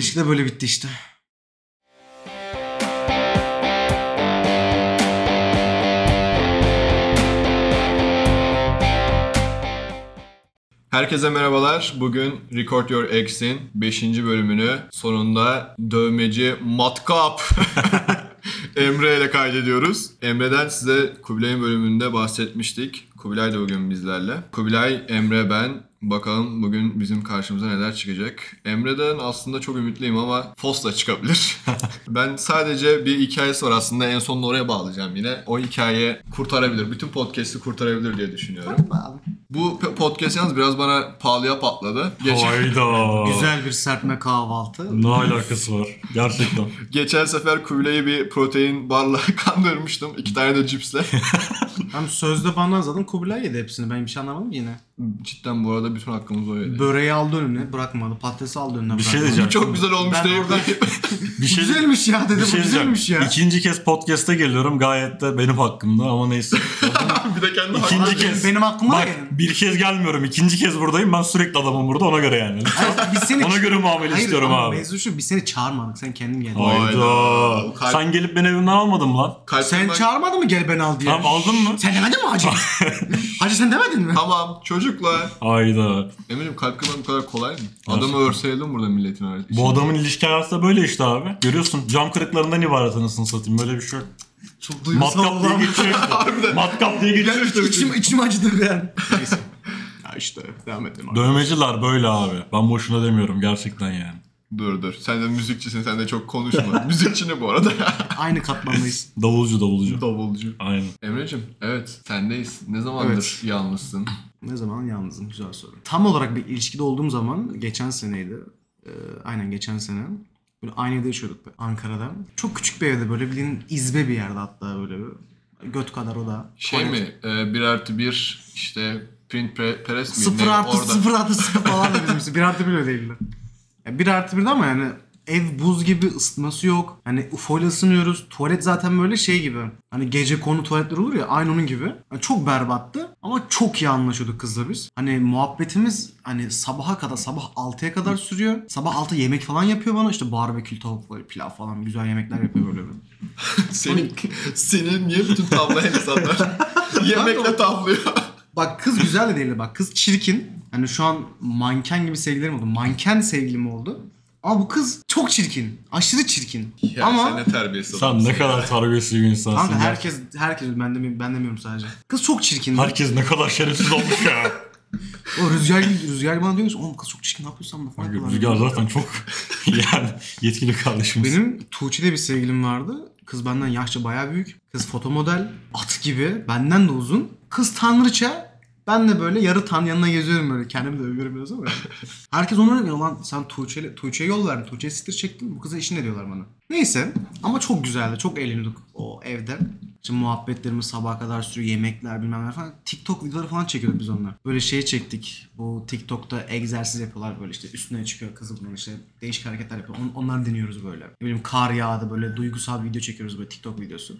ilişki de böyle bitti işte. Herkese merhabalar. Bugün Record Your Ex'in 5. bölümünü sonunda dövmeci Matkap Emre ile kaydediyoruz. Emre'den size Kubilay'ın bölümünde bahsetmiştik. Kubilay da bugün bizlerle. Kubilay, Emre, ben. Bakalım bugün bizim karşımıza neler çıkacak. Emre'den aslında çok ümitliyim ama Fos da çıkabilir. ben sadece bir hikayesi var aslında en sonunda oraya bağlayacağım yine. O hikaye kurtarabilir. Bütün podcast'i kurtarabilir diye düşünüyorum. Bu podcast yalnız biraz bana pahalıya patladı. Geç- Hayda. Güzel bir serpme kahvaltı. Ne alakası var? Gerçekten. geçen sefer Kubilay'ı bir protein barla kandırmıştım. İki tane de cipsle. Hem sözde bana zaten Kubilay yedi hepsini. Ben bir şey anlamadım yine. Cidden bu arada bütün hakkımız o yedi. Böreği aldı önüne bırakmadı. Patatesi aldı önüne Bir şey diyeceğim. Çok güzel olmuş Ben orada- Bir şey, Güzelmiş ya dedi. bir bu şey diyeceğim. güzelmiş ya. İkinci kez podcast'a geliyorum. Gayet de benim hakkımda ama neyse. bir de kendi İkinci kez. benim aklıma Bak gelin. Bir kez gelmiyorum. ikinci kez buradayım. Ben sürekli adamım burada ona göre yani. Hayır, biz seni... Ona göre muamele Hayır, istiyorum ama abi. Mevzu şu biz seni çağırmadık. Sen kendin geldin. Hayda. Kalp- Sen gelip beni evimden almadın mı lan? Kalp Sen kırmak- çağırmadın mı gel beni al diye? Tamam aldın mı? Sen demedin mi hacı? hacı sen demedin mi? Tamam çocuklar. Hayda. Eminim kalp kırmak bu kadar kolay mı? Gerçekten. Adamı örseydim burada milletin. Bu adamın ilişki hayatı da böyle işte abi. Görüyorsun cam kırıklarından ibaret anasını satayım. Böyle bir şey yok. Çok duygusal Matkap diye geçiyor. Matkap diye geçiyor işte. İçim, içim acıdı ben. Neyse. Ya işte devam edelim. abi. Dövmeciler böyle abi. Ben boşuna demiyorum gerçekten yani. Dur dur. Sen de müzikçisin. Sen de çok konuşma. Müzikçi ne bu arada? Aynı katmandayız. Davulcu davulcu. Davulcu. Aynen. Emre'cim evet sendeyiz. Ne zamandır Evet. yalnızsın? Ne zaman yalnızım? Güzel soru. Tam olarak bir ilişkide olduğum zaman geçen seneydi. Ee, aynen geçen sene. Böyle aynı evde yaşıyorduk Ankara'da. Çok küçük bir evde böyle bildiğin izbe bir yerde hatta böyle bir. Göt kadar o da. Şey Tuvalet- mi? E, 1 artı 1 işte print pre- press mi? Sıfır Ne? artı Orada. sıfır artı sıfır falan da bizimsi. Bir artı bir öyle değildi. Ya bir artı bir de ama yani ev buz gibi ısıtması yok. Hani UFO ile ısınıyoruz. Tuvalet zaten böyle şey gibi. Hani gece konu tuvaletler olur ya aynı onun gibi. Yani çok berbattı ama çok iyi anlaşıyorduk kızla biz. Hani muhabbetimiz hani sabaha kadar sabah 6'ya kadar sürüyor. Sabah 6 yemek falan yapıyor bana işte barbekü tavuk böyle pilav falan güzel yemekler yapıyor böyle. Senin, senin niye bütün tavlayan insanlar yemekle tavlıyor? Bak kız güzel de değildi bak. Kız çirkin. Hani şu an manken gibi sevgilerim oldu. Manken sevgilim oldu. Ama bu kız çok çirkin. Aşırı çirkin. Ya Ama sen ne terbiyesiz Sen ne kadar terbiyesiz bir insansın. kanka ya. herkes herkes ben demiyorum, ben demiyorum sadece. Kız çok çirkin. Herkes ne kadar şerefsiz olmuş ya. O rüzgar rüzgar bana diyor ki oğlum kız çok çirkin ne yapıyorsun falan. Kanka, yapıyorlar." Rüzgar zaten çok yani yetkili kardeşimiz. Benim Tuğçe'de bir sevgilim vardı. Kız benden yaşça bayağı büyük. Kız fotomodel. At gibi. Benden de uzun. Kız tanrıça. Ben de böyle yarı tan yanına geziyorum böyle. Kendimi de övüyorum biraz ama. Herkes onu öyle lan sen Tuğçe'ye Tuğçe'ye yol verdin. Tuğçe'ye siktir çektin. Bu kıza işin ne diyorlar bana. Neyse. Ama çok güzeldi. Çok eğleniyorduk o evde. İşte muhabbetlerimiz sabaha kadar sürüyor. Yemekler bilmem ne falan. TikTok videoları falan çekiyorduk biz onunla. Böyle şey çektik. Bu TikTok'ta egzersiz yapıyorlar böyle işte üstüne çıkıyor kızı bunun işte değişik hareketler yapıyor. On, onları deniyoruz böyle. Ne bileyim kar yağdı böyle duygusal video çekiyoruz böyle TikTok videosu.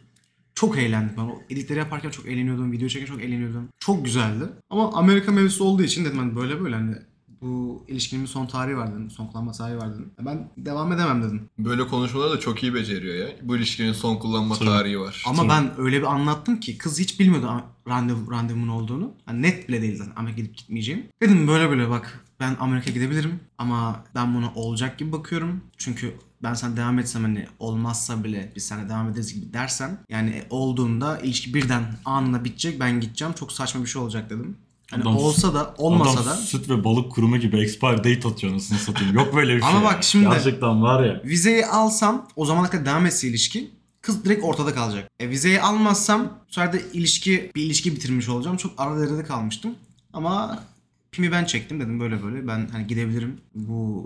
Çok eğlendik ben. O editleri yaparken çok eğleniyordum. Video çekerken çok eğleniyordum. Çok güzeldi. Ama Amerika mevzusu olduğu için dedim hani böyle böyle hani bu ilişkinin bir son tarihi var dedim. Son kullanma tarihi var dedim. Ben devam edemem dedim. Böyle konuşmaları da çok iyi beceriyor ya. Bu ilişkinin son kullanma Tabii. tarihi var. Ama ben öyle bir anlattım ki kız hiç bilmiyordu randevu, randevumun olduğunu. Yani net bile değil zaten Amerika gidip gitmeyeceğim. Dedim böyle böyle bak ben Amerika gidebilirim ama ben buna olacak gibi bakıyorum. Çünkü ben sen devam etsem hani olmazsa bile biz seninle devam ederiz gibi dersen yani e, olduğunda ilişki birden anında bitecek ben gideceğim çok saçma bir şey olacak dedim. Hani Adam- olsa da olmasa Adam da süt ve balık kurumu gibi expire date atıyor anasını satayım. Yok böyle bir şey. Ama bak şimdi- Gerçekten var ya. vizeyi alsam o zamana kadar devam etse ilişki kız direkt ortada kalacak. E, vizeyi almazsam bu sefer de ilişki bir ilişki bitirmiş olacağım. Çok ara derede kalmıştım. Ama pimi ben çektim dedim böyle böyle ben hani gidebilirim. Bu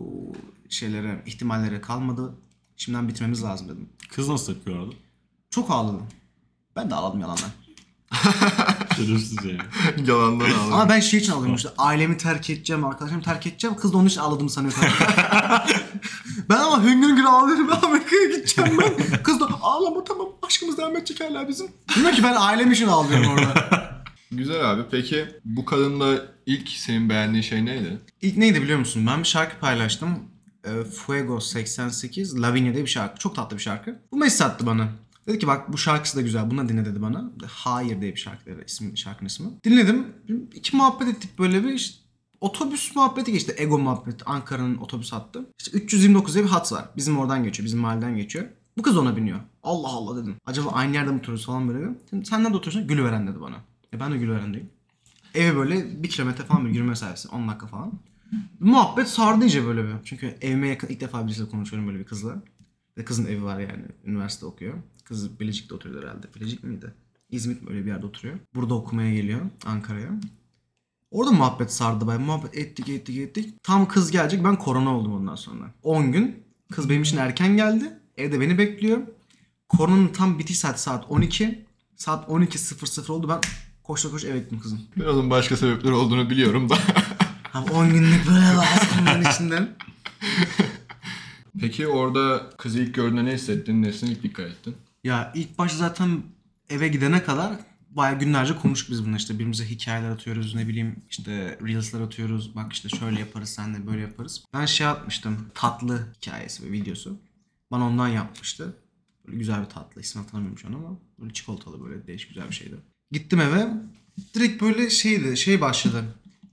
şeylere ihtimallere kalmadı. Şimdiden bitirmemiz lazım dedim. Kız nasıl tepki verdi? Çok ağladım. Ben de ağladım yalandan. Şerefsiz yani. Yalandan ağladım. Ama ben şey için ağlıyorum işte ailemi terk edeceğim, arkadaşlarımı terk edeceğim. Kız da onun için ağladım sanıyor. ben ama hüngür hüngür ağlıyorum. Ben Amerika'ya gideceğim ben. Kız da ağlama tamam aşkımız devam hala bizim. Bilmiyorum ki ben ailem için ağlıyorum orada. Güzel abi. Peki bu kadınla ilk senin beğendiğin şey neydi? İlk neydi biliyor musun? Ben bir şarkı paylaştım. E, Fuego 88 Lavinia diye bir şarkı. Çok tatlı bir şarkı. Bu mesaj attı bana. Dedi ki bak bu şarkısı da güzel. Bunu da dinle dedi bana. Hayır diye bir şarkı dedi ismi, şarkının ismi. Dinledim. İki muhabbet ettik böyle bir işte otobüs muhabbeti geçti. Ego muhabbeti. Ankara'nın otobüs hattı. İşte 329 diye bir hat var. Bizim oradan geçiyor. Bizim mahalleden geçiyor. Bu kız ona biniyor. Allah Allah dedim. Acaba aynı yerde mi oturuyoruz falan böyle dedim. Sen nerede oturuyorsun? Gülveren dedi bana. E ben de Gülveren'deyim. Eve böyle bir kilometre falan bir yürüme mesafesi. 10 dakika falan. Muhabbet sardı iyice böyle bir. Çünkü evime yakın ilk defa birisiyle konuşuyorum böyle bir kızla. Ve kızın evi var yani. Üniversite okuyor. Kız Bilecik'te oturuyor herhalde. Bilecik miydi? İzmit mi öyle bir yerde oturuyor. Burada okumaya geliyor Ankara'ya. Orada muhabbet sardı bayağı. Muhabbet ettik ettik ettik. Tam kız gelecek ben korona oldum ondan sonra. 10 gün. Kız benim için erken geldi. Evde beni bekliyor. Koronanın tam bitiş saati saat 12. Saat 12.00 oldu. Ben koşta koş eve gittim kızım. Ben onun başka sebepleri olduğunu biliyorum da. Abi 10 günlük böyle lazım içinden. Peki orada kızı ilk gördüğünde ne hissettin? Nesine ilk dikkat ettin? Ya ilk başta zaten eve gidene kadar bayağı günlerce konuştuk biz bununla işte birbirimize hikayeler atıyoruz ne bileyim işte reels'lar atıyoruz bak işte şöyle yaparız sen de böyle yaparız. Ben şey atmıştım tatlı hikayesi ve videosu. Bana ondan yapmıştı. Böyle güzel bir tatlı ismi hatırlamıyorum şu an ama böyle çikolatalı böyle değişik güzel bir şeydi. Gittim eve direkt böyle şeydi şey başladı.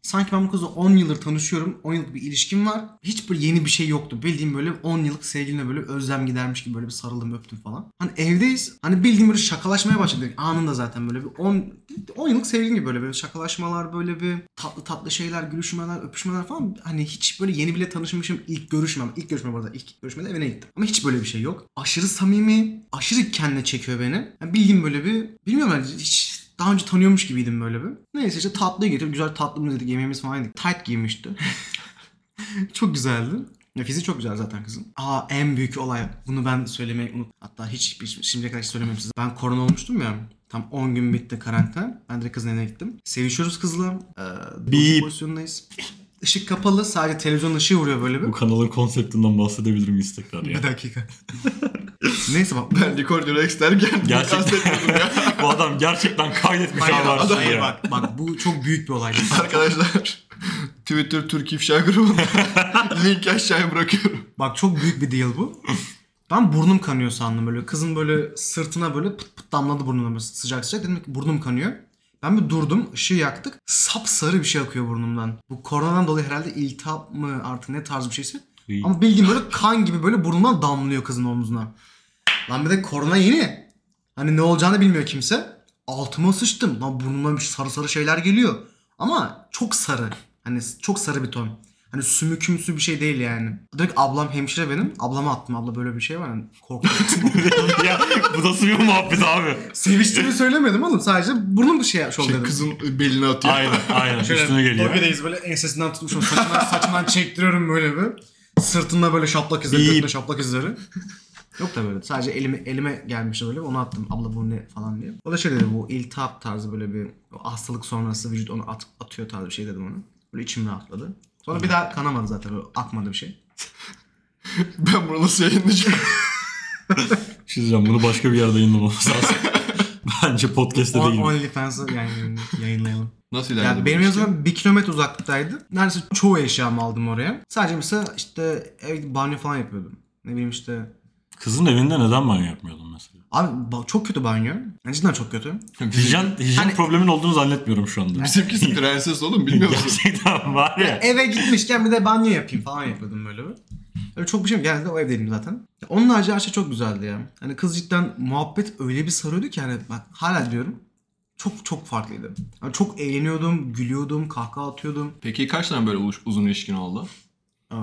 Sanki ben bu kızla 10 yıldır tanışıyorum. 10 yıllık bir ilişkim var. Hiç böyle yeni bir şey yoktu. Bildiğim böyle 10 yıllık sevgilimle böyle özlem gidermiş gibi böyle bir sarıldım öptüm falan. Hani evdeyiz. Hani bildiğim böyle şakalaşmaya başladık. Anında zaten böyle bir 10 10 yıllık sevgilim gibi böyle böyle şakalaşmalar böyle bir tatlı tatlı şeyler, gülüşmeler, öpüşmeler falan. Hani hiç böyle yeni bile tanışmışım ilk görüşmem. İlk görüşme bu arada ilk görüşmede evine gittim. Ama hiç böyle bir şey yok. Aşırı samimi, aşırı kendine çekiyor beni. Yani bildiğim böyle bir bilmiyorum hiç daha önce tanıyormuş gibiydim böyle bir. Neyse işte tatlıyı getirip güzel tatlımız dedik yemeğimiz falan yedik. Tight giymişti. çok güzeldi. Ya fiziği çok güzel zaten kızın. Aa en büyük olay. Bunu ben söylemeyi unut. Hatta hiç, hiç şimdiye kadar hiç söylemem size. Ben korona olmuştum ya. Tam 10 gün bitti karantin. Ben direkt kızın evine gittim. Sevişiyoruz kızla. Ee, Bip. pozisyondayız. Işık kapalı. Sadece televizyon ışığı vuruyor böyle bir. Bu kanalın konseptinden bahsedebilir miyiz tekrar ya? Bir dakika. Neyse bak. Ben Record Your Ex derken kastetmiyordum ya. Bu adam gerçekten kaydetmiş Hayır, adam- şeyi ya. bak, bak bu çok büyük bir olay. Arkadaşlar Twitter Türk İfşa grubunda link aşağıya bırakıyorum. Bak çok büyük bir deal bu. Ben burnum kanıyor sandım böyle. Kızın böyle sırtına böyle pıt pıt damladı burnuna böyle sıcak sıcak. Dedim ki burnum kanıyor. Ben bir durdum, ışığı yaktık. Sap sarı bir şey akıyor burnumdan. Bu koronadan dolayı herhalde iltihap mı artık ne tarz bir şeyse. Ama bildiğin böyle kan gibi böyle burnumdan damlıyor kızın omzuna. Lan bir de korona yeni. Hani ne olacağını bilmiyor kimse. Altıma sıçtım. Lan burnumdan bir sarı sarı şeyler geliyor. Ama çok sarı. Hani çok sarı bir ton. Hani sümükümsü bir şey değil yani. Direkt ablam hemşire benim. Ablama attım. Abla böyle bir şey var. Yani korktum. ya bu nasıl bir muhabbet abi? Seviştiğimi söylemedim oğlum. Sadece burnum bir şey şov Şey, dedim. kızın beline atıyor. Aynen aynen üstüne geliyor. Bölgedeyiz böyle ensesinden tutmuşum. Saçından, saçından çektiriyorum böyle bir. Sırtında böyle şaplak izleri, İyi. götünde şaplak izleri. Yok da böyle. Sadece elime, elime gelmişti böyle. Onu attım. Abla bu ne falan diye. O da şey dedi bu iltihap tarzı böyle bir hastalık sonrası vücut onu at, atıyor tarzı bir şey dedim ona. Böyle içim rahatladı. Sonra bir daha kanamadı zaten. Böyle akmadı bir şey. Ben bunu nasıl yayınlayacağım? Şey bunu başka bir yerde yayınlamamız lazım. Bence podcast'te On, değil. OnlyFans'ı yani yayınlayalım. Nasıl ilerledi? Yani bu benim ilişki? bir kilometre uzaklıktaydı. Neredeyse çoğu eşyamı aldım oraya. Sadece mesela işte ev banyo falan yapıyordum. Ne bileyim işte Kızın evinde neden banyo yapmıyordun mesela? Abi ba- çok kötü banyo. Yani cidden çok kötü. Hijyen, hijyen Hani- problemin olduğunu zannetmiyorum şu anda. Bizimkisi prenses oğlum bilmiyor musun? Gerçekten var ya. Eve gitmişken bir de banyo yapayım falan yapıyordum böyle. Öyle çok bir şey yok. Genelde o evdeydim zaten. Ya Onun harici her şey çok güzeldi ya. Hani kız cidden muhabbet öyle bir sarıyordu ki hani bak hala diyorum. Çok çok farklıydı. Yani çok eğleniyordum, gülüyordum, kahkaha atıyordum. Peki kaç tane böyle uluş- uzun ilişkin oldu? Ee,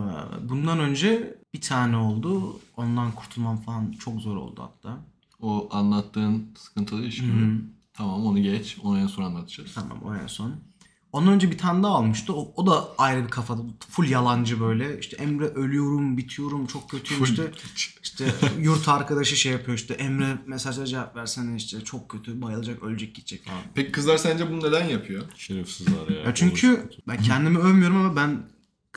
Bundan önce bir tane oldu. Ondan kurtulmam falan çok zor oldu hatta. O anlattığın sıkıntılı ilişki mi? Tamam onu geç. Onu en son anlatacağız. Tamam o en son. Ondan önce bir tane daha almıştı. O, o da ayrı bir kafada. Full yalancı böyle. İşte Emre ölüyorum, bitiyorum, çok kötüyüm işte. İşte yurt arkadaşı şey yapıyor işte. Emre mesajlara cevap versene işte. Çok kötü, bayılacak, ölecek, gidecek falan. Peki kızlar sence bunu neden yapıyor? Şerefsizler ya. Ya çünkü ben kendimi övmüyorum ama ben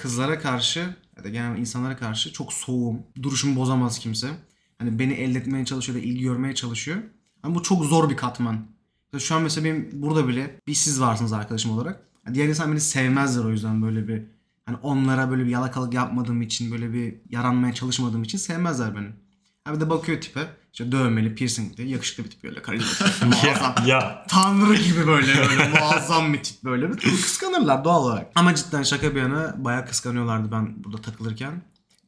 kızlara karşı ya da genel insanlara karşı çok soğuğum. Duruşumu bozamaz kimse. Hani beni elde etmeye çalışıyor da ilgi görmeye çalışıyor. Ama bu çok zor bir katman. Şu an mesela benim burada bile bir siz varsınız arkadaşım olarak. Diğer insan beni sevmezler o yüzden böyle bir Hani onlara böyle bir yalakalık yapmadığım için böyle bir yaranmaya çalışmadığım için sevmezler beni. Ha bir de bakıyor tipe. İşte dövmeli, piercingli, yakışıklı bir tip böyle karizmatik. muazzam. ya, Tanrı gibi böyle böyle muazzam bir tip böyle. Kıskanırlar doğal olarak. Ama cidden şaka bir yana bayağı kıskanıyorlardı ben burada takılırken.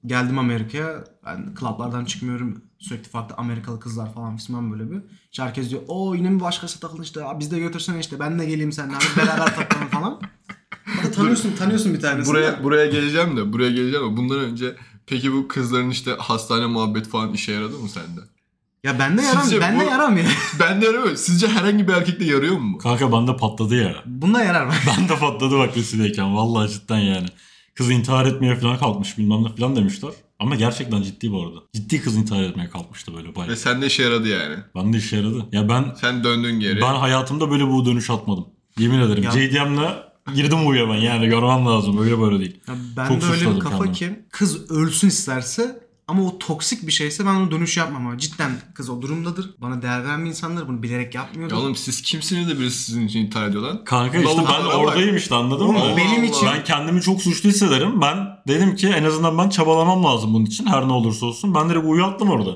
Geldim Amerika'ya. Ben klaplardan çıkmıyorum. Sürekli farklı Amerikalı kızlar falan fisman böyle bir. İşte herkes diyor o yine mi başkası takılın işte. Aa, biz de götürsene işte ben de geleyim seninle. Hadi beraber takılalım falan. Hatta tanıyorsun tanıyorsun bir tanesini. Buraya buraya geleceğim de buraya geleceğim de bundan önce peki bu kızların işte hastane muhabbet falan işe yaradı mı sende? Ya bende yaram, Sizce bende bu- yaram ya. Ben de yaramıyor. Sizce herhangi bir erkekte yarıyor mu? bu? kanka bende patladı ya. Bunda yarar mı? Ben de patladı bak lisedeyken. Vallahi cidden yani. Kız intihar etmeye falan kalkmış bilmem ne falan demişler. Ama gerçekten ciddi bu arada. Ciddi kız intihar etmeye kalkmıştı böyle Ve bayağı. sende işe yaradı yani. Ben de işe yaradı. Ya ben Sen döndün geri. ben hayatımda böyle bu dönüş atmadım. Yemin ederim. Ya- JDM'le girdim uyuya ben yani görmem lazım. Öyle böyle değil. Ya ben Çok de öyle bir kafa kendimi. ki kız ölsün isterse ama o toksik bir şeyse ben onu dönüş yapmam ama cidden kız o durumdadır. Bana değer veren bir insandır. Bunu bilerek yapmıyordur. Ya oğlum siz kimsiniz de birisi sizin için intihar ediyor lan? Kanka işte ben Lavuklara bak. oradayım işte anladın Oğlum, mı? benim için- Ben kendimi çok suçlu hissederim. Ben dedim ki en azından ben çabalamam lazım bunun için. Her ne olursa olsun. Ben direkt uyuyattım orada.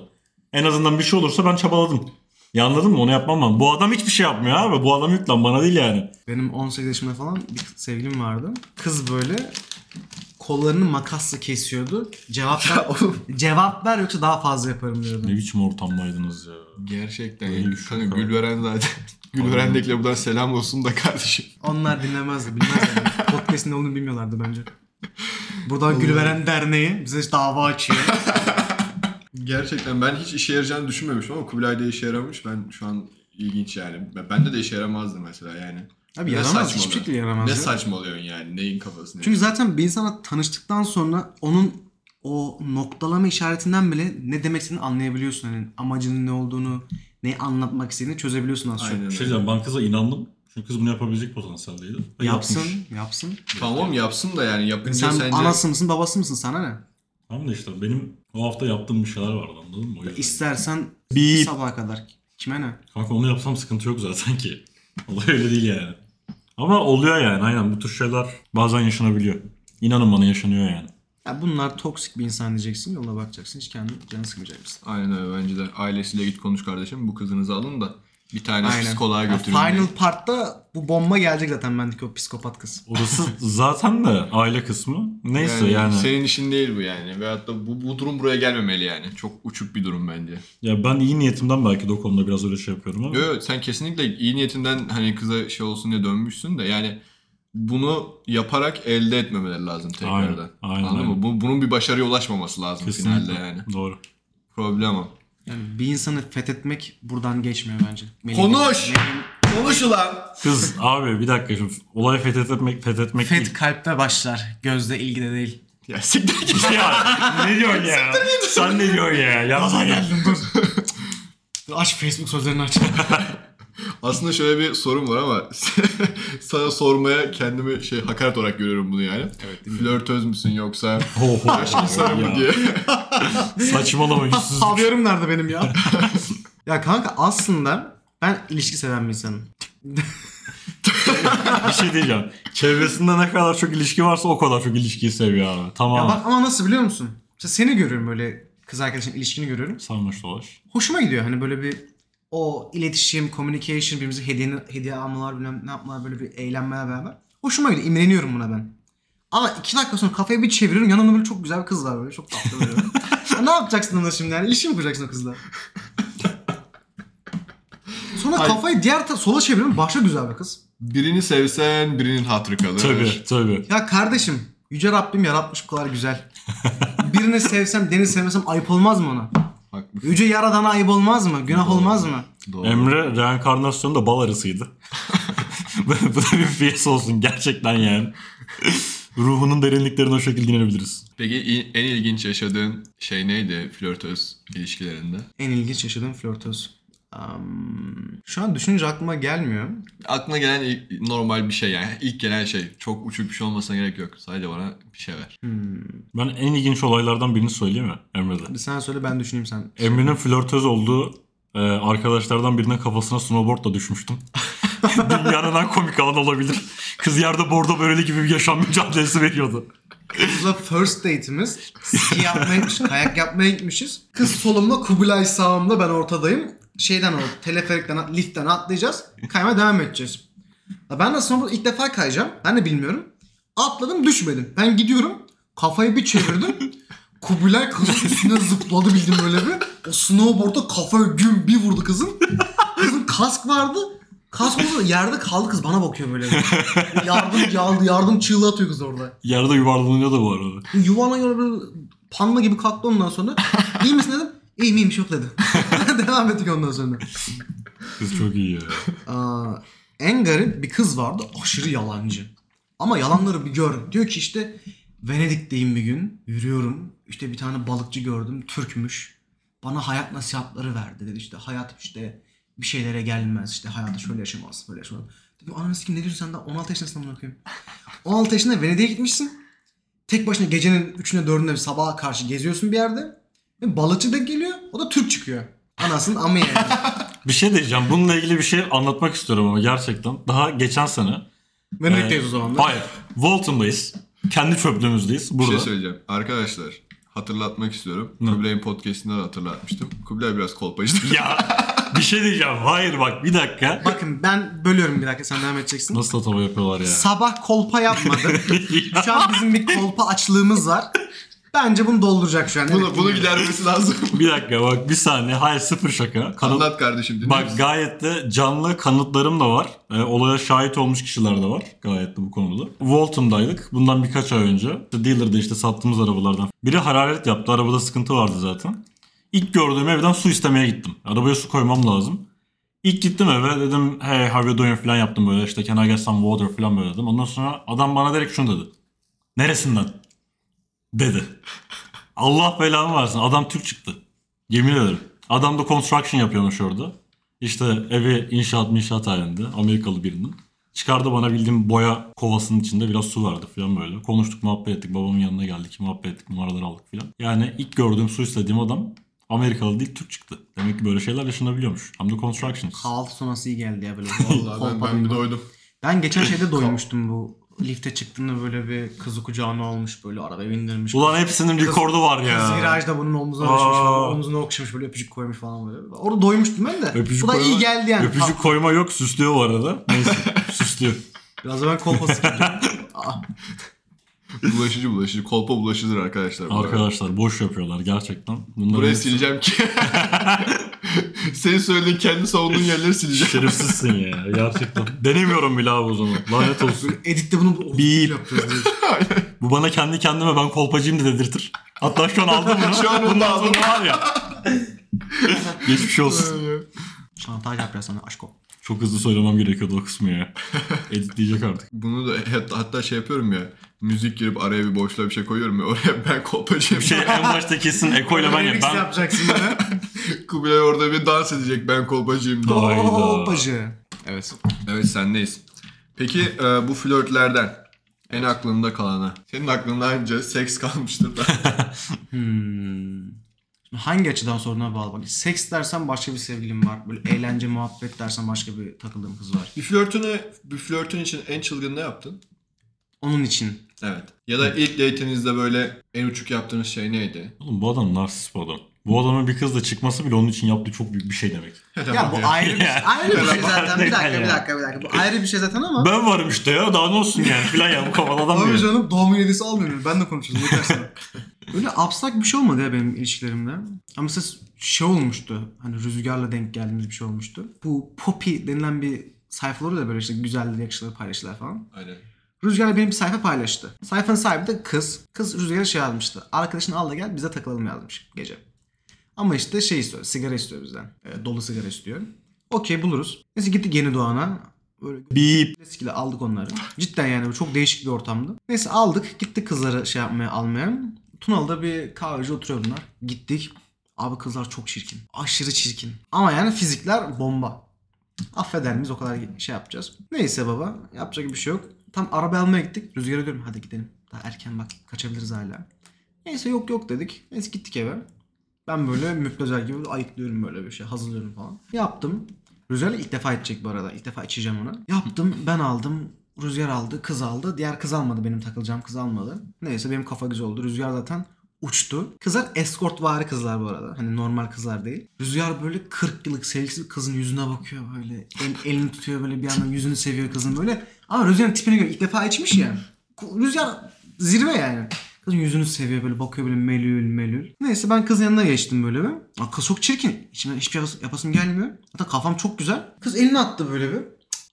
En azından bir şey olursa ben çabaladım. Ya anladın mı? Onu yapmam ben. Bu adam hiçbir şey yapmıyor abi. Bu adam yük lan bana değil yani. Benim 18 yaşımda falan bir sevgilim vardı. Kız böyle kollarını makasla kesiyordu. Cevap ver, cevap ver yoksa daha fazla yaparım diyordu. Ne biçim ortamdaydınız ya. Gerçekten. Öyle Yani. düşün Kanka kanka. Gülveren zaten. Gülveren'dekiler buradan selam olsun da kardeşim. Onlar dinlemezdi, bilmezdi. Podcast'in ne olduğunu bilmiyorlardı bence. Buradan Gülveren Derneği bize dava açıyor. Gerçekten ben hiç işe yarayacağını düşünmemiştim ama Kubilay'da işe yaramış. Ben şu an ilginç yani. Ben- Bende de işe yaramazdı mesela yani. Abi Ne yaramaz, saçmalıyorsun? hiçbir şekilde yaramaz Ne ya. saçmalıyorsun yani? Neyin kafasını? Çünkü zaten bir insana tanıştıktan sonra onun o noktalama işaretinden bile ne demek istediğini anlayabiliyorsun. Hani amacının ne olduğunu, neyi anlatmak istediğini çözebiliyorsun az çok. Aynen Bir şey diyeceğim ben kıza inandım. Çünkü kız bunu yapabilecek potansiyeldeydi. Ve Yapsın, yapmış. yapsın. Tamam yapsın da yani yapınca Sen sence... anası mısın, babası mısın sana ne? Tamam da işte benim o hafta yaptığım bir şeyler vardı anladın mı? O yüzden. İstersen Bip. sabaha kadar. Kime ne? Kanka onu yapsam sıkıntı yok zaten ki. Olay öyle değil yani. Ama oluyor yani aynen bu tür şeyler bazen yaşanabiliyor. İnanın bana yaşanıyor yani. Ya bunlar toksik bir insan diyeceksin, yoluna bakacaksın. Hiç kendini canı sıkmayacaksın. Aynen öyle bence de. Ailesiyle git konuş kardeşim. Bu kızınızı alın da bir tane Aynen. psikoloğa Ya götürün. final part'ta bu bomba gelecek zaten bendeki o psikopat kız. Orası zaten de aile kısmı. Neyse yani. Senin işin değil bu yani. Veyahut da bu, bu durum buraya gelmemeli yani. Çok uçuk bir durum bence. Ya ben iyi niyetimden belki de o konuda biraz öyle şey yapıyorum ama. Yo, yo, sen kesinlikle iyi niyetinden hani kıza şey olsun diye dönmüşsün de yani bunu yaparak elde etmemeleri lazım tekrardan. Aynen, aynen, Anladın aynen. mı? Bu, bunun bir başarıya ulaşmaması lazım Kesinlikle. finalde yani. Doğru. Problem o. Yani bir insanı fethetmek buradan geçmiyor bence. Melih- Konuş! Melih- Konuş ulan! Kız abi bir dakika şimdi olayı fethetmek fethetmek Fet kalpte başlar. Gözde ilgide değil. Ya siktir git. ya ne diyorsun ya? Sen ne diyorsun ya? Yapma ya. dur. aç Facebook sözlerini aç. Aslında şöyle bir sorum var ama sana sormaya kendimi şey hakaret olarak görüyorum bunu yani. Evet, Flörtöz müsün yoksa Oho. sarı mı ya. diye. Saçmalama yüzsüz. Haberim nerede benim ya? ya kanka aslında ben ilişki seven bir insanım. bir şey diyeceğim. Çevresinde ne kadar çok ilişki varsa o kadar çok ilişkiyi seviyor abi. Tamam. Ya bak ama nasıl biliyor musun? İşte seni görüyorum böyle kız arkadaşın ilişkini görüyorum. Sarmaş dolaş. Hoşuma gidiyor hani böyle bir o iletişim, communication, birbirimize hediye, hediye almalar, bilmem ne yapmalar böyle bir eğlenmeler beraber. Hoşuma gidiyor, imreniyorum buna ben. Ama iki dakika sonra kafayı bir çeviriyorum, yanımda böyle çok güzel bir kız var böyle, çok tatlı böyle. ya ne yapacaksın onunla şimdi yani? İlişki mi kuracaksın o kızla? Sonra Ay. kafayı diğer ta- sola çeviriyorum, başka güzel bir kız. Birini sevsen birinin hatırı kalır. Tabii tabii. Ya kardeşim, Yüce Rabbim yaratmış bu kadar güzel. Birini sevsem, Deniz sevmesem ayıp olmaz mı ona? Haklısın. Yüce Yaradan'a ayıp olmaz mı? Günah olmaz mı? Doğru. Emre reenkarnasyonu da bal arısıydı. bu da bir fiyes olsun gerçekten yani. Ruhunun derinliklerine o şekilde inebiliriz. Peki en ilginç yaşadığın şey neydi flörtöz ilişkilerinde? En ilginç yaşadığım flörtöz. Am, şu an düşününce aklıma gelmiyor. Aklına gelen ilk- normal bir şey yani. İlk gelen şey. Çok uçuk bir şey olmasına gerek yok. Sadece bana bir şey ver. Ben en ilginç olaylardan birini söyleyeyim mi Emre'de? Hadi sen söyle ben düşüneyim sen. Emre'nin flörtöz olduğu e, arkadaşlardan birinin kafasına snowboardla düşmüştüm. Dünyanın en komik alanı olabilir. Kız yerde bordo böreli gibi bir yaşam mücadelesi veriyordu. Kızla first date'imiz. Ski yapmaya gitmiş, kayak yapmaya gitmişiz. Kız solumda, Kubilay sağımda, ben ortadayım. Şeyden o teleferikten, liftten atlayacağız. Kaymaya devam edeceğiz. Ben de snowboard ilk defa kayacağım. Ben de bilmiyorum. Atladım düşmedim. Ben gidiyorum. Kafayı bir çevirdim. Kubilay kızın üstüne zıpladı bildim böyle bir. O snowboard'a kafaya güm bir vurdu kızın. Kızın kask vardı. Kask oldu yerde kaldı kız bana bakıyor böyle. yardım yardım, yardım çığlığı atıyor kız orada. Yerde yuvarlanıyor da bu arada. Yuvarlan göre böyle panda gibi kalktı ondan sonra. İyi misin dedim. İyiyim iyiyim yok dedi. Devam ettik ondan sonra. Kız çok iyi ya. Aa, en garip bir kız vardı aşırı yalancı. Ama yalanları bir gör. Diyor ki işte Venedik'teyim bir gün. Yürüyorum. İşte bir tane balıkçı gördüm. Türkmüş. Bana hayat nasihatları verdi dedi. İşte hayat işte bir şeylere gelmez. İşte hayatı şöyle yaşamaz. Böyle yaşamaz. Dedim ananı sikeyim ne diyorsun sen daha 16 yaşındasın amına koyayım. 16 yaşında Venedik'e gitmişsin. Tek başına gecenin 3'üne 4'üne sabaha karşı geziyorsun bir yerde. Ve balıkçı da geliyor. O da Türk çıkıyor. Anasının amı yani. Bir şey diyeceğim. Bununla ilgili bir şey anlatmak istiyorum ama gerçekten. Daha geçen sene. Venedik'teyiz Ee, o zaman da. Hayır. Walton'dayız. Kendi çöplüğümüzdeyiz. Bir Burada. şey söyleyeceğim. Arkadaşlar hatırlatmak istiyorum. Kubilay'ın podcastinde de hatırlatmıştım. Kubilay biraz kolpacıdır. ya bir şey diyeceğim. Hayır bak bir dakika. Bakın ben bölüyorum bir dakika sen devam edeceksin. Nasıl tatava yapıyorlar ya? Sabah kolpa yapmadım. şu an bizim bir kolpa açlığımız var. Bence bunu dolduracak şu an. bunu, Evet, bunu gidermesi lazım. bir dakika bak bir saniye. Hayır sıfır şaka. Kanıt, Anlat kardeşim bak musun? gayet de canlı kanıtlarım da var. Ee, olaya şahit olmuş kişiler de var. Gayet de bu konuda. Walton'daydık. Bundan birkaç ay önce. İşte dealer'da işte sattığımız arabalardan. Biri hararet yaptı. Arabada sıkıntı vardı zaten. İlk gördüğüm evden su istemeye gittim. Arabaya su koymam lazım. İlk gittim eve dedim hey how you doing falan yaptım böyle işte can I get some water falan böyle dedim. Ondan sonra adam bana direkt şunu dedi. Neresinden? Dedi. Allah belamı versin. Adam Türk çıktı. Yemin ederim. Adam da construction yapıyormuş orada. İşte evi inşaat inşaat halinde. Amerikalı birinin. Çıkardı bana bildiğim boya kovasının içinde biraz su verdi falan böyle. Konuştuk muhabbet ettik. Babamın yanına geldik. Muhabbet ettik. Numaraları aldık falan. Yani ilk gördüğüm su istediğim adam Amerikalı değil Türk çıktı. Demek ki böyle şeyler yaşanabiliyormuş. Hem de construction. Kahvaltı sonrası iyi geldi ya böyle. Vallahi ben, ben bir doydum. Ben geçen şeyde doymuştum bu. Lifte çıktığında böyle bir kızı kucağına almış böyle arabaya bindirmiş. Ulan hepsinin rekordu var Kız ya. virajda bunun omzuna düşmüş falan. Omzuna okşamış böyle öpücük koymuş falan böyle. Orada doymuştum ben de. Öpücük bu da iyi koyma- geldi yani. Öpücük koyma yok süslüyor bu arada. Neyse süslüyor. Biraz da ben kolpası gibi. Aa, Bulaşıcı bulaşıcı. Kolpa bulaşıcıdır arkadaşlar. Arkadaşlar boş yapıyorlar gerçekten. Bunların Burayı hepsi- sileceğim ki. Senin söylediğin kendi savunduğun yerleri sileceğim. Şerefsizsin ya gerçekten. Denemiyorum bile abi o zaman. Lanet olsun. Editte bunu yapıyoruz. diye. Bu bana kendi kendime ben kolpacıyım da dedirtir. Hatta şu an aldım bunu. Şu an Bundan aldım. var ya. Geçmiş olsun. Şantaj yapıyor sana aşko. Çok hızlı söylemem gerekiyordu o kısmı ya. Editleyecek artık. Bunu da hatta, hatta şey yapıyorum ya. Müzik girip araya bir boşluğa bir şey koyuyorum ya. Oraya ben kolpacıyım. Bir şey en başta kesin Eko ile ben ya. Remix Ben yapacaksın bana. Kubilay orada bir dans edecek. Ben kolpacıyım diye. Hayda. Kolpacı. Evet. Evet sendeyiz. Peki e, bu flörtlerden en aklında kalanı. Senin aklında önce seks kalmıştır da. Hmm. Şimdi Hangi açıdan soruna bağlı bak. Seks dersen başka bir sevgilim var. Böyle eğlence muhabbet dersen başka bir takıldığım kız var. bir flörtünü, bir flörtün için en çılgın ne yaptın? Onun için. Evet. Ya da ilk date'inizde böyle en uçuk yaptığınız şey neydi? Oğlum bu adam narsist bu adam. Bu adamın bir kızla çıkması bile onun için yaptığı çok büyük bir şey demek. ya bu ayrı bir, şey- ayrı bir şey zaten. Bir dakika bir dakika bir dakika. Bu ayrı bir şey zaten ama. Ben varım işte ya daha ne olsun yani filan ya bu kafalı adam Tabii diyor. canım doğum hediyesi almıyorum. Ben de sana. Öyle abstrakt bir şey olmadı ya benim ilişkilerimde. Ama mesela şey olmuştu. Hani rüzgarla denk geldiğimiz bir şey olmuştu. Bu Poppy denilen bir sayfa olur ya böyle işte güzelleri yakışıkları paylaşırlar falan. Aynen. Rüzgar benim bir sayfa paylaştı. Sayfanın sahibi de kız. Kız Rüzgar'a şey yazmıştı. Arkadaşını al da gel bize takılalım yazmış gece. Ama işte şey istiyor. Sigara istiyor bizden. E, dolu sigara istiyor. Okey buluruz. Neyse gittik Yeni Doğan'a. Böyle Bip. Eskiyle aldık onları. Cidden yani bu çok değişik bir ortamdı. Neyse aldık. Gittik kızları şey yapmaya almaya. Tunalı'da bir kahveci oturuyor bunlar. Gittik. Abi kızlar çok çirkin. Aşırı çirkin. Ama yani fizikler bomba. Affeder miyiz o kadar şey yapacağız. Neyse baba yapacak bir şey yok. Tam araba almaya gittik. Rüzgar'a diyorum hadi gidelim. Daha erken bak kaçabiliriz hala. Neyse yok yok dedik. Neyse gittik eve. Ben böyle müptezel gibi ayıklıyorum böyle bir şey hazırlıyorum falan. Yaptım. Rüzgar'la ilk defa içecek bu arada. İlk defa içeceğim onu. Yaptım ben aldım. Rüzgar aldı, kız aldı. Diğer kız almadı benim takılacağım kız almadı. Neyse benim kafa güzel oldu. Rüzgar zaten uçtu. Kızlar escort vari kızlar bu arada. Hani normal kızlar değil. Rüzgar böyle 40 yıllık sevgilisi kızın yüzüne bakıyor böyle. El- elini tutuyor böyle bir yandan yüzünü seviyor kızın böyle. Ama Rüzgar'ın tipini göre ilk defa içmiş ya. Rüzgar zirve yani. Kızın yüzünü seviyor böyle bakıyor böyle melül melül. Neyse ben kızın yanına geçtim böyle bir. Aa, kız çok çirkin. İçimden hiçbir şey yapasım gelmiyor. Hatta kafam çok güzel. Kız elini attı böyle bir.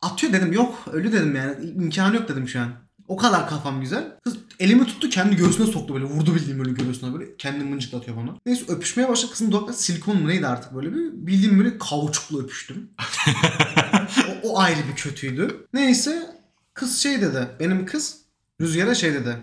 Atıyor dedim yok öyle dedim yani imkanı yok dedim şu an. O kadar kafam güzel. Kız elimi tuttu kendi göğsüne soktu böyle vurdu bildiğim böyle göğsüne böyle kendi mıncıklatıyor bana. Neyse öpüşmeye başladı kızın dudakları silikon mu neydi artık böyle bir bildiğim böyle kauçukla öpüştüm. o, o ayrı bir kötüydü. Neyse kız şey dedi benim kız Rüzgar'a şey dedi.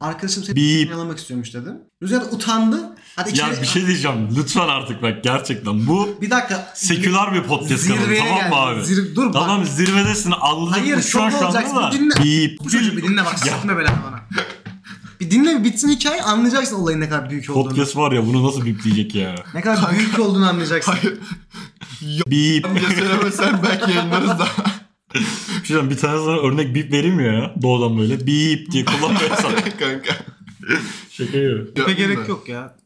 Arkadaşım seni Bip. yalamak istiyormuş dedi. Rüzgar utandı. Hadi içeri... Ya bir şey diyeceğim. Lütfen artık bak gerçekten. Bu Bir dakika. seküler bir podcast kanalı Zirveye tamam mı geldi. abi? Zirve- dur bak. Tamam zirvedesin anladık Hayır, mı şu an şok şu anda da. Bir dinle. Bip. Bu çocuğu bir dinle bak. Ya. Sıkma belanı bana. Bir dinle bir bitsin hikaye anlayacaksın olayın ne kadar büyük olduğunu. Podcast var ya bunu nasıl bipleyecek ya? Ne kadar büyük olduğunu anlayacaksın. Hayır. Bip. Ya söylemesen belki yayınlarız da. Bir şey bir tane sana örnek bip vereyim mi ya? Doğudan böyle bip diye kullanmıyorsan. Kanka. Şaka. Tipe Yapma gerek yok ya.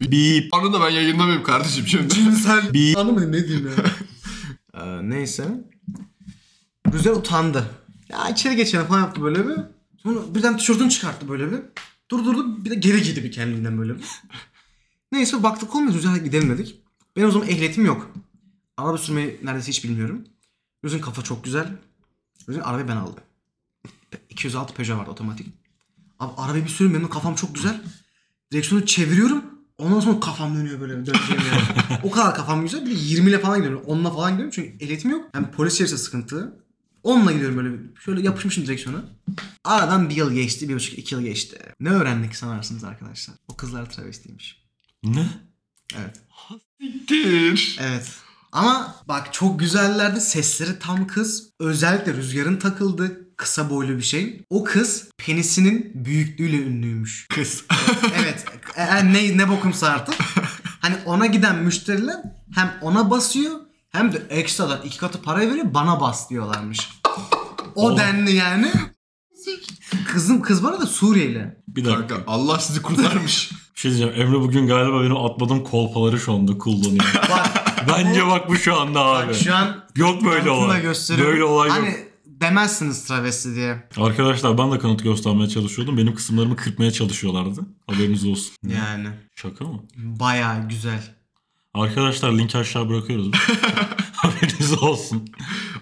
Bip. Onu da ben yayınlamayayım kardeşim şimdi. Cinsel. Bir- Anlamadım ne diyeyim ya. ee, neyse. Rüzgar utandı. Ya içeri geçelim falan yaptı böyle bir. Sonra birden tişörtünü çıkarttı böyle bir. Durdurdu bir de geri giydi bir kendinden böyle bir. Neyse baktık olmuyor Rüzgar'a gidelim dedik. Benim o zaman ehliyetim yok. Araba sürmeyi neredeyse hiç bilmiyorum. Rüzgar'ın kafa çok güzel. Rüzgar arabayı ben aldım. 206 Peugeot vardı otomatik. Abi arabayı bir sürüyorum benim kafam çok güzel. Direksiyonu çeviriyorum. Ondan sonra kafam dönüyor böyle döneceğim yere. o kadar kafam güzel. Bir de 20 ile falan gidiyorum. 10'la falan gidiyorum çünkü ehliyetim yok. Hem polis çevirse sıkıntı. Onunla gidiyorum böyle. Şöyle yapışmışım direksiyona. Aradan bir yıl geçti. Bir buçuk iki yıl geçti. Ne öğrendik sanarsınız arkadaşlar? O kızlar travestiymiş. Ne? Evet. Siktir. Evet. Ama bak çok güzellerdi. Sesleri tam kız. Özellikle rüzgarın takıldığı kısa boylu bir şey. O kız penisinin büyüklüğüyle ünlüymüş. Kız. evet. E, ne, ne bokumsa artık. Hani ona giden müşteriler hem ona basıyor hem de ekstradan iki katı para veriyor bana bas diyorlarmış. O Oh. denli yani. Kızım kız bana da Suriyeli. Bir dakika. Allah sizi kurtarmış. Bir şey diyeceğim. Emre bugün galiba benim atmadığım kolpaları şu anda kullanıyor. Bak, Bence bak bu şu anda abi. bak şu an Yok böyle kanıtını olay. gösteriyorum. Böyle olay hani yok. demezsiniz travesti diye. Arkadaşlar ben de kanıt göstermeye çalışıyordum. Benim kısımlarımı kırpmaya çalışıyorlardı. Haberiniz olsun. Yani Şaka mı? bayağı güzel. Arkadaşlar linki aşağı bırakıyoruz. Haberiniz olsun.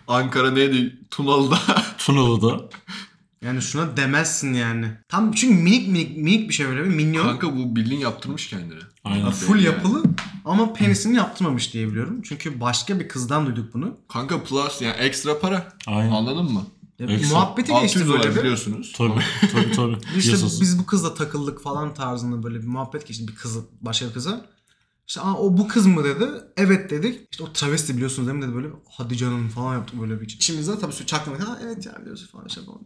Ankara neydi? Tunalı'da. Tunalı'da. Yani şuna demezsin yani. Tam çünkü minik minik minik bir şey böyle bir minyon. Kanka bu bildiğin yaptırmış kendine. Aynen. Full yani. yapılı ama penisini yaptırmamış diye biliyorum. Çünkü başka bir kızdan duyduk bunu. Kanka plus yani ekstra para. Aynen. Anladın mı? Ya, Ekstra. muhabbeti geçti 600 böyle bir. biliyorsunuz. Tabii tabii tabii. İşte Yasası. biz bu kızla takıldık falan tarzında böyle bir muhabbet geçti bir kızı başka bir kıza. İşte Aa, o bu kız mı dedi. Evet dedik. İşte o travesti biliyorsunuz değil mi dedi böyle. Hadi canım falan yaptık böyle bir. İçimizde tabii şu çaktırmak. Ha evet ya biliyorsun falan işte falan.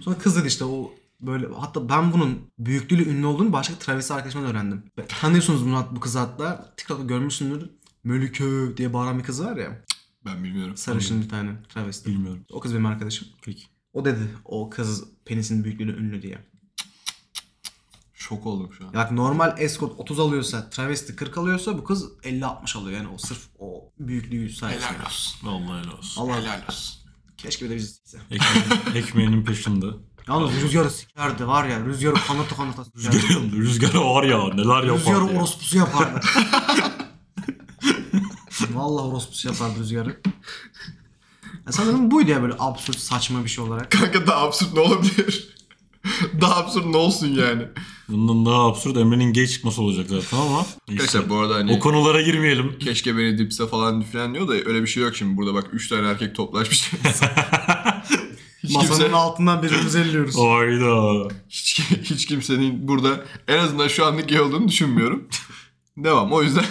Sonra kız dedi işte o böyle hatta ben bunun büyüklüğüyle ünlü olduğunu başka travesti arkadaşımdan öğrendim. Ve Tanıyorsunuz bunu bu kızı hatta. TikTok'ta görmüşsündür. Mölükö diye bağıran bir kız var ya. Ben bilmiyorum. Sarışın bir tane travesti. Bilmiyorum. O kız benim arkadaşım. Peki. O dedi o kız penisinin büyüklüğüyle ünlü diye. Şok oldum şu an. Ya bak normal escort 30 alıyorsa, travesti 40 alıyorsa bu kız 50-60 alıyor. Yani o sırf o büyüklüğü sayesinde. Helal olsun. Vallahi helal olsun. Allah Helal olsun. Keşke bir de biz. Ekmeğinin, ekmeğinin peşinde. Yalnız rüzgarı sikerdi var ya. Rüzgarı kanatı kanatı. Rüzgar, rüzgarı var ya neler yapar Rüzgarı diye. orospusu yapardı. Vallahi orospusu yapardı rüzgarı. Ya sanırım buydu ya böyle absürt saçma bir şey olarak. Kanka daha absürt ne olabilir? daha absürt ne olsun yani? Bundan daha absürt Emre'nin gay çıkması olacak zaten ama. neyse. Arkadaşlar bu arada hani O konulara girmeyelim. keşke beni dipse falan filan diyor da öyle bir şey yok şimdi. Burada bak 3 tane erkek toplaşmış. Hiç, Masanın kimse, altından birbirimizi elliyoruz. Hayda. hiç, hiç kimsenin burada en azından şu anlık gay olduğunu düşünmüyorum. Devam. O yüzden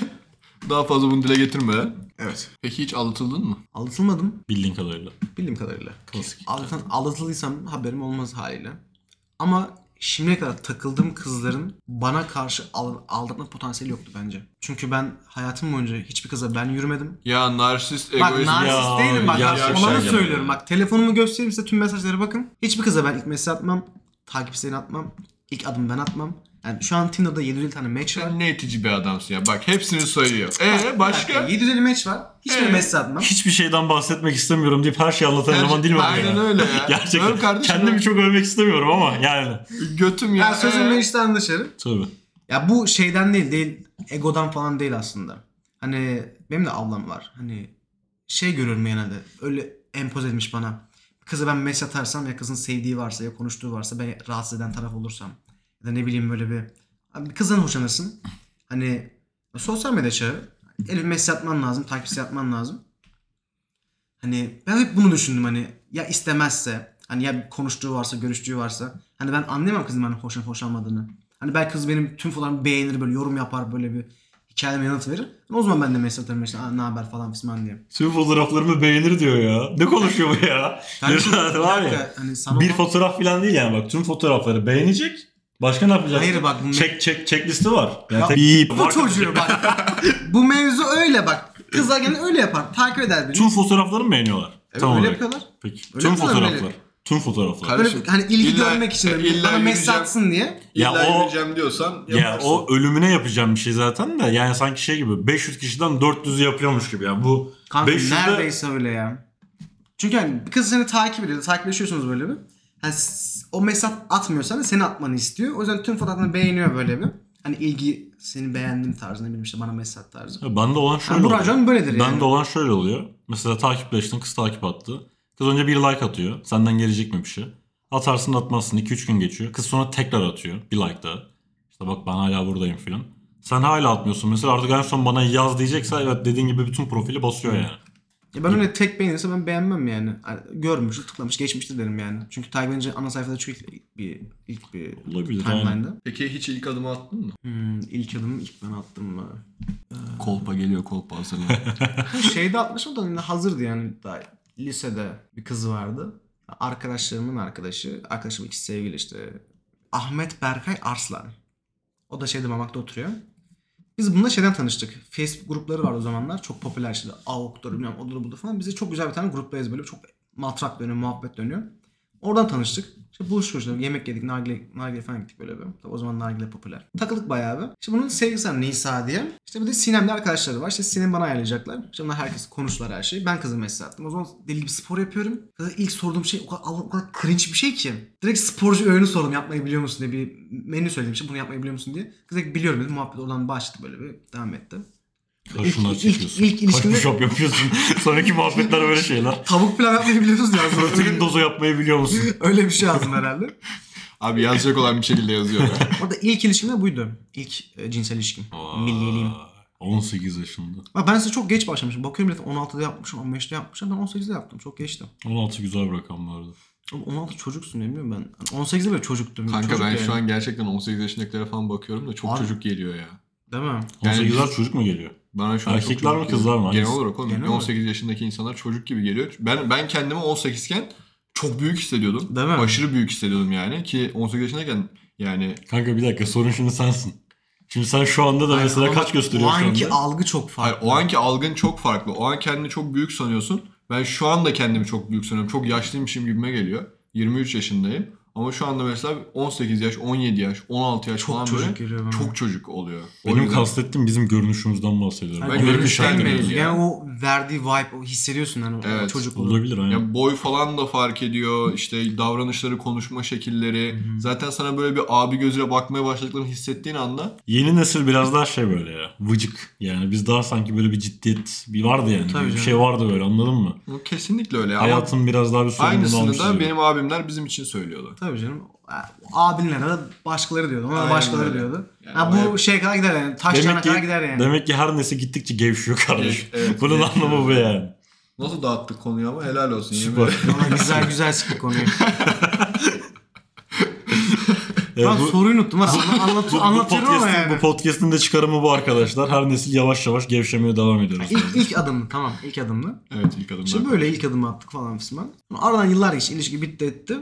daha fazla bunu dile getirmeden. Evet. Peki hiç aldatıldın mı? Aldatılmadım. Bildiğin kadarıyla. Bildiğim kadarıyla. Klasik. Aldatan, aldatıldıysam haberim olmaz haliyle. Ama şimdiye kadar takıldığım kızların bana karşı al- aldatma potansiyeli yoktu bence. Çünkü ben hayatım boyunca hiçbir kıza ben yürümedim. Ya narsist, Bak egoist. narsist Ya, değilim bak. ya, Ya, ya, olanı ya. söylüyorum. Bak telefonumu göstereyim size tüm mesajlara bakın. Hiçbir kıza ben ilk mesaj atmam. Takip isteğini atmam. İlk adımı ben atmam. Yani şu an Tinder'da 750 tane match var. Sen ne itici bir adamsın ya. Bak hepsini sayıyor. Bak, Ee başka? dakika, 750 match var. Hiçbir Ee? mesaj atmam. Hiçbir şeyden bahsetmek istemiyorum deyip her şeyi anlatan eleman değil mi? Aynen ya? öyle ya. Gerçekten. Kardeşim, Kendimi çok övmek istemiyorum ama yani. Götüm ya. Ya sözümle Ee? işten dışarı. Tabii. Ya bu şeyden değil, değil egodan falan değil aslında. Hani benim de ablam var. Hani şey görüyorum genelde. Öyle empoze edilmiş bana. Kızı ben mesaj atarsam ya kızın sevdiği varsa ya konuştuğu varsa ben rahatsız eden taraf olursam. Ya da ne bileyim böyle bir. Abi bir kızdan hoşlanırsın. Hani sosyal medya çağı. Elif mesaj atman lazım, takipçi yapman lazım. Hani ben hep bunu düşündüm hani ya istemezse hani ya konuştuğu varsa görüştüğü varsa hani ben anlayamam kızın bana hoşlanıp hoşlanmadığını. Hani belki kız benim tüm fotoğrafımı beğenir böyle yorum yapar böyle bir hikayeme yanıt verir. O zaman ben de mesaj atarım işte "Aa, ne haber falan fisman diye. Tüm fotoğraflarımı beğenir diyor ya. Ne konuşuyor bu ya? Kardeşim, var ya. hani sana Bir fotoğraf falan değil yani bak tüm fotoğrafları beğenecek. Başka ne yapacak? Hayır bak bu- Çek çek çek listi var. Yani Ya tek- Bip. bu çocuğu bak. bu mevzu öyle bak. Kızlar gene öyle yapar. Takip eder beni. Tüm fotoğrafları mı beğeniyorlar? Evet, Tamam öyle olarak. yapıyorlar. Peki. Öyle tüm yapıyorlar, fotoğraflar. Tüm fotoğraflar. Kardeşim, Böyle hani ilgi illa- görmek için illa bana mesaj yürüyeceğim. atsın diye. Ya İlla o- yürüyeceğim diyorsan Ya yaparsın. o ölümüne yapacağım bir şey zaten de yani sanki şey gibi 500 kişiden 400'ü yapıyormuş gibi yani bu Kanka 500'de neredeyse öyle ya. Çünkü hani bir kız seni takip ediyor. Takipleşiyorsunuz böyle bir. Hani s- o mesaj atmıyorsan da seni atmanı istiyor. O yüzden tüm fotoğraflarını beğeniyor böyle bir. Hani ilgi seni beğendiğim tarzı ne bileyim işte bana mesaj tarzı. Ya bende olan şöyle Yani oluyor. böyledir yani. Bende olan şöyle oluyor. Mesela takipleştin kız takip attı. Kız önce bir like atıyor. Senden gelecek mi bir şey? Atarsın atmazsın 2-3 gün geçiyor. Kız sonra tekrar atıyor. Bir like daha. İşte bak ben hala buradayım filan. Sen hala atmıyorsun. Mesela artık en son bana yaz diyecekse evet dediğin gibi bütün profili basıyor yani. Ya ben öyle tek beğenirse ben beğenmem yani. Hani görmüş, tıklamış, geçmiştir derim yani. Çünkü takip edince ana sayfada çok ilk bir ilk bir Olabilir, timeline'da. Peki hiç ilk adımı attın mı? Hmm, ilk adımı ilk ben attım mı? Kolpa geliyor kolpa hazırlan. Şeyde atmışım da yine hazırdı yani. Daha lisede bir kız vardı. Arkadaşlarımın arkadaşı. Arkadaşım ikisi sevgili işte. Ahmet Berkay Arslan. O da şeyde Mamak'ta oturuyor. Biz bununla şeyden tanıştık. Facebook grupları var o zamanlar. Çok popüler işte. Avuktur bilmem odur budur falan. Bize çok güzel bir tane gruptayız böyle. Çok matrak dönüyor, muhabbet dönüyor. Oradan tanıştık. İşte buluştuk işte. Yemek yedik, nargile, nargile falan gittik böyle bir. Tabii o zaman nargile popüler. Takıldık bayağı bir. İşte bunun sevgilisi var Nisa diye. İşte bir de Sinem'le arkadaşları var. İşte Sinem bana ayarlayacaklar. İşte bunlar herkes konuştular her şeyi. Ben kızı mesaj attım. O zaman deli gibi spor yapıyorum. Kıza ilk sorduğum şey o kadar, o kadar cringe bir şey ki. Direkt sporcu öğünü sordum. Yapmayı biliyor musun diye bir menü söyledim. İşte bunu yapmayı biliyor musun diye. Kız biliyorum dedi. Muhabbet oradan başladı böyle bir devam etti. Kaşınlar ilk- çekiyorsun. ilk ilişkimde- yapıyorsun. Sonraki muhabbetler böyle şeyler. Tavuk pilav yapmayı biliyorsunuz ya. Protein dozu yapmayı biliyor musun? Öyle bir şey yazdım herhalde. Abi yazacak olan bir şekilde yazıyor. ya. Orada ilk ilişkim de buydu. İlk e, cinsel ilişkim. Milliliğim. 18 yaşında. Bak ben size çok geç başlamışım. Bakıyorum millet 16'da yapmışım, 15'te yapmışım. Ben 18'de yaptım. Çok geçti. 16 güzel bir rakam. Oğlum 16 çocuksun ne bileyim ben. Hani 18'de böyle çocuktum. Kanka Çocuk ben yani. şu an gerçekten 18 yaşındakilere falan bakıyorum da çok Abi. çocuk geliyor ya. Değil mi? Yani 18'ler biz- çocuk mu geliyor? Bana şu an çok Erkekler çocuk mi, kızlar geliyor. mı? Genel Hangisi? olarak oğlum Genel 18 yaşındaki insanlar çocuk gibi geliyor. Ben ben kendimi 18 iken çok büyük hissediyordum. Değil mi? Aşırı büyük hissediyordum yani ki 18 yaşındayken yani Kanka bir dakika sorun şimdi sensin. Şimdi sen şu anda da Hayır, mesela ama kaç gösteriyor O şu anki anda? algı çok hayır, farklı. o anki algın çok farklı. O an kendini çok büyük sanıyorsun. Ben şu anda kendimi çok büyük sanıyorum. Çok yaşlıymışım gibime geliyor. 23 yaşındayım. Ama şu anda mesela 18 yaş, 17 yaş, 16 yaş Çok falan çocuk böyle geliyor bana. çok çocuk oluyor. O Benim yüzden- kastettiğim bizim görünüşümüzden bahsediyorum. Yani bir görünüşten şey değil değil. ya. Yani o verdiği vibe, o hissediyorsun yani o Evet, çocukluğu. Olabilir aynen. Ya boy falan da fark ediyor. İşte davranışları, konuşma şekilleri. Zaten sana böyle bir abi gözüyle bakmaya başladıklarını hissettiğin anda Yeni nesil biraz daha şey böyle ya. Vıcık. Yani biz daha sanki böyle bir ciddiyet bir vardı yani. Tabii bir canım. şey vardı böyle anladın mı? bu kesinlikle öyle. Ama Hayatın biraz daha bir sorumluluğunu aynısını almış. da gibi. benim abimler bizim için söylüyordu. Tabii canım. Abinlere de başkaları diyordu. Ona da Aynen başkaları öyle. diyordu. Yani ha, bu hep- şeye kadar gider yani. Taş Demek ki, kadar gider yani. demek ki her nesil gittikçe gevşiyor kardeşim. Evet, evet, Bunun gevşiyor. anlamı bu yani. Nasıl dağıttık konuyu ama helal olsun. Süper. Ama güzel güzel sıktık konuyu. Evet, ben bu- soruyu unuttum. Var. Anla, anlat, bu, bu, anlatıyorum ama podcast'in, yani. bu podcast'in de çıkarımı bu arkadaşlar. Her nesil yavaş yavaş gevşemeye devam ediyoruz. İlk, ilk adımdı tamam. ilk adımdı. Evet ilk adımlar. İşte böyle ilk adımı attık falan fisman. Aradan yıllar geçti. ilişki bitti etti.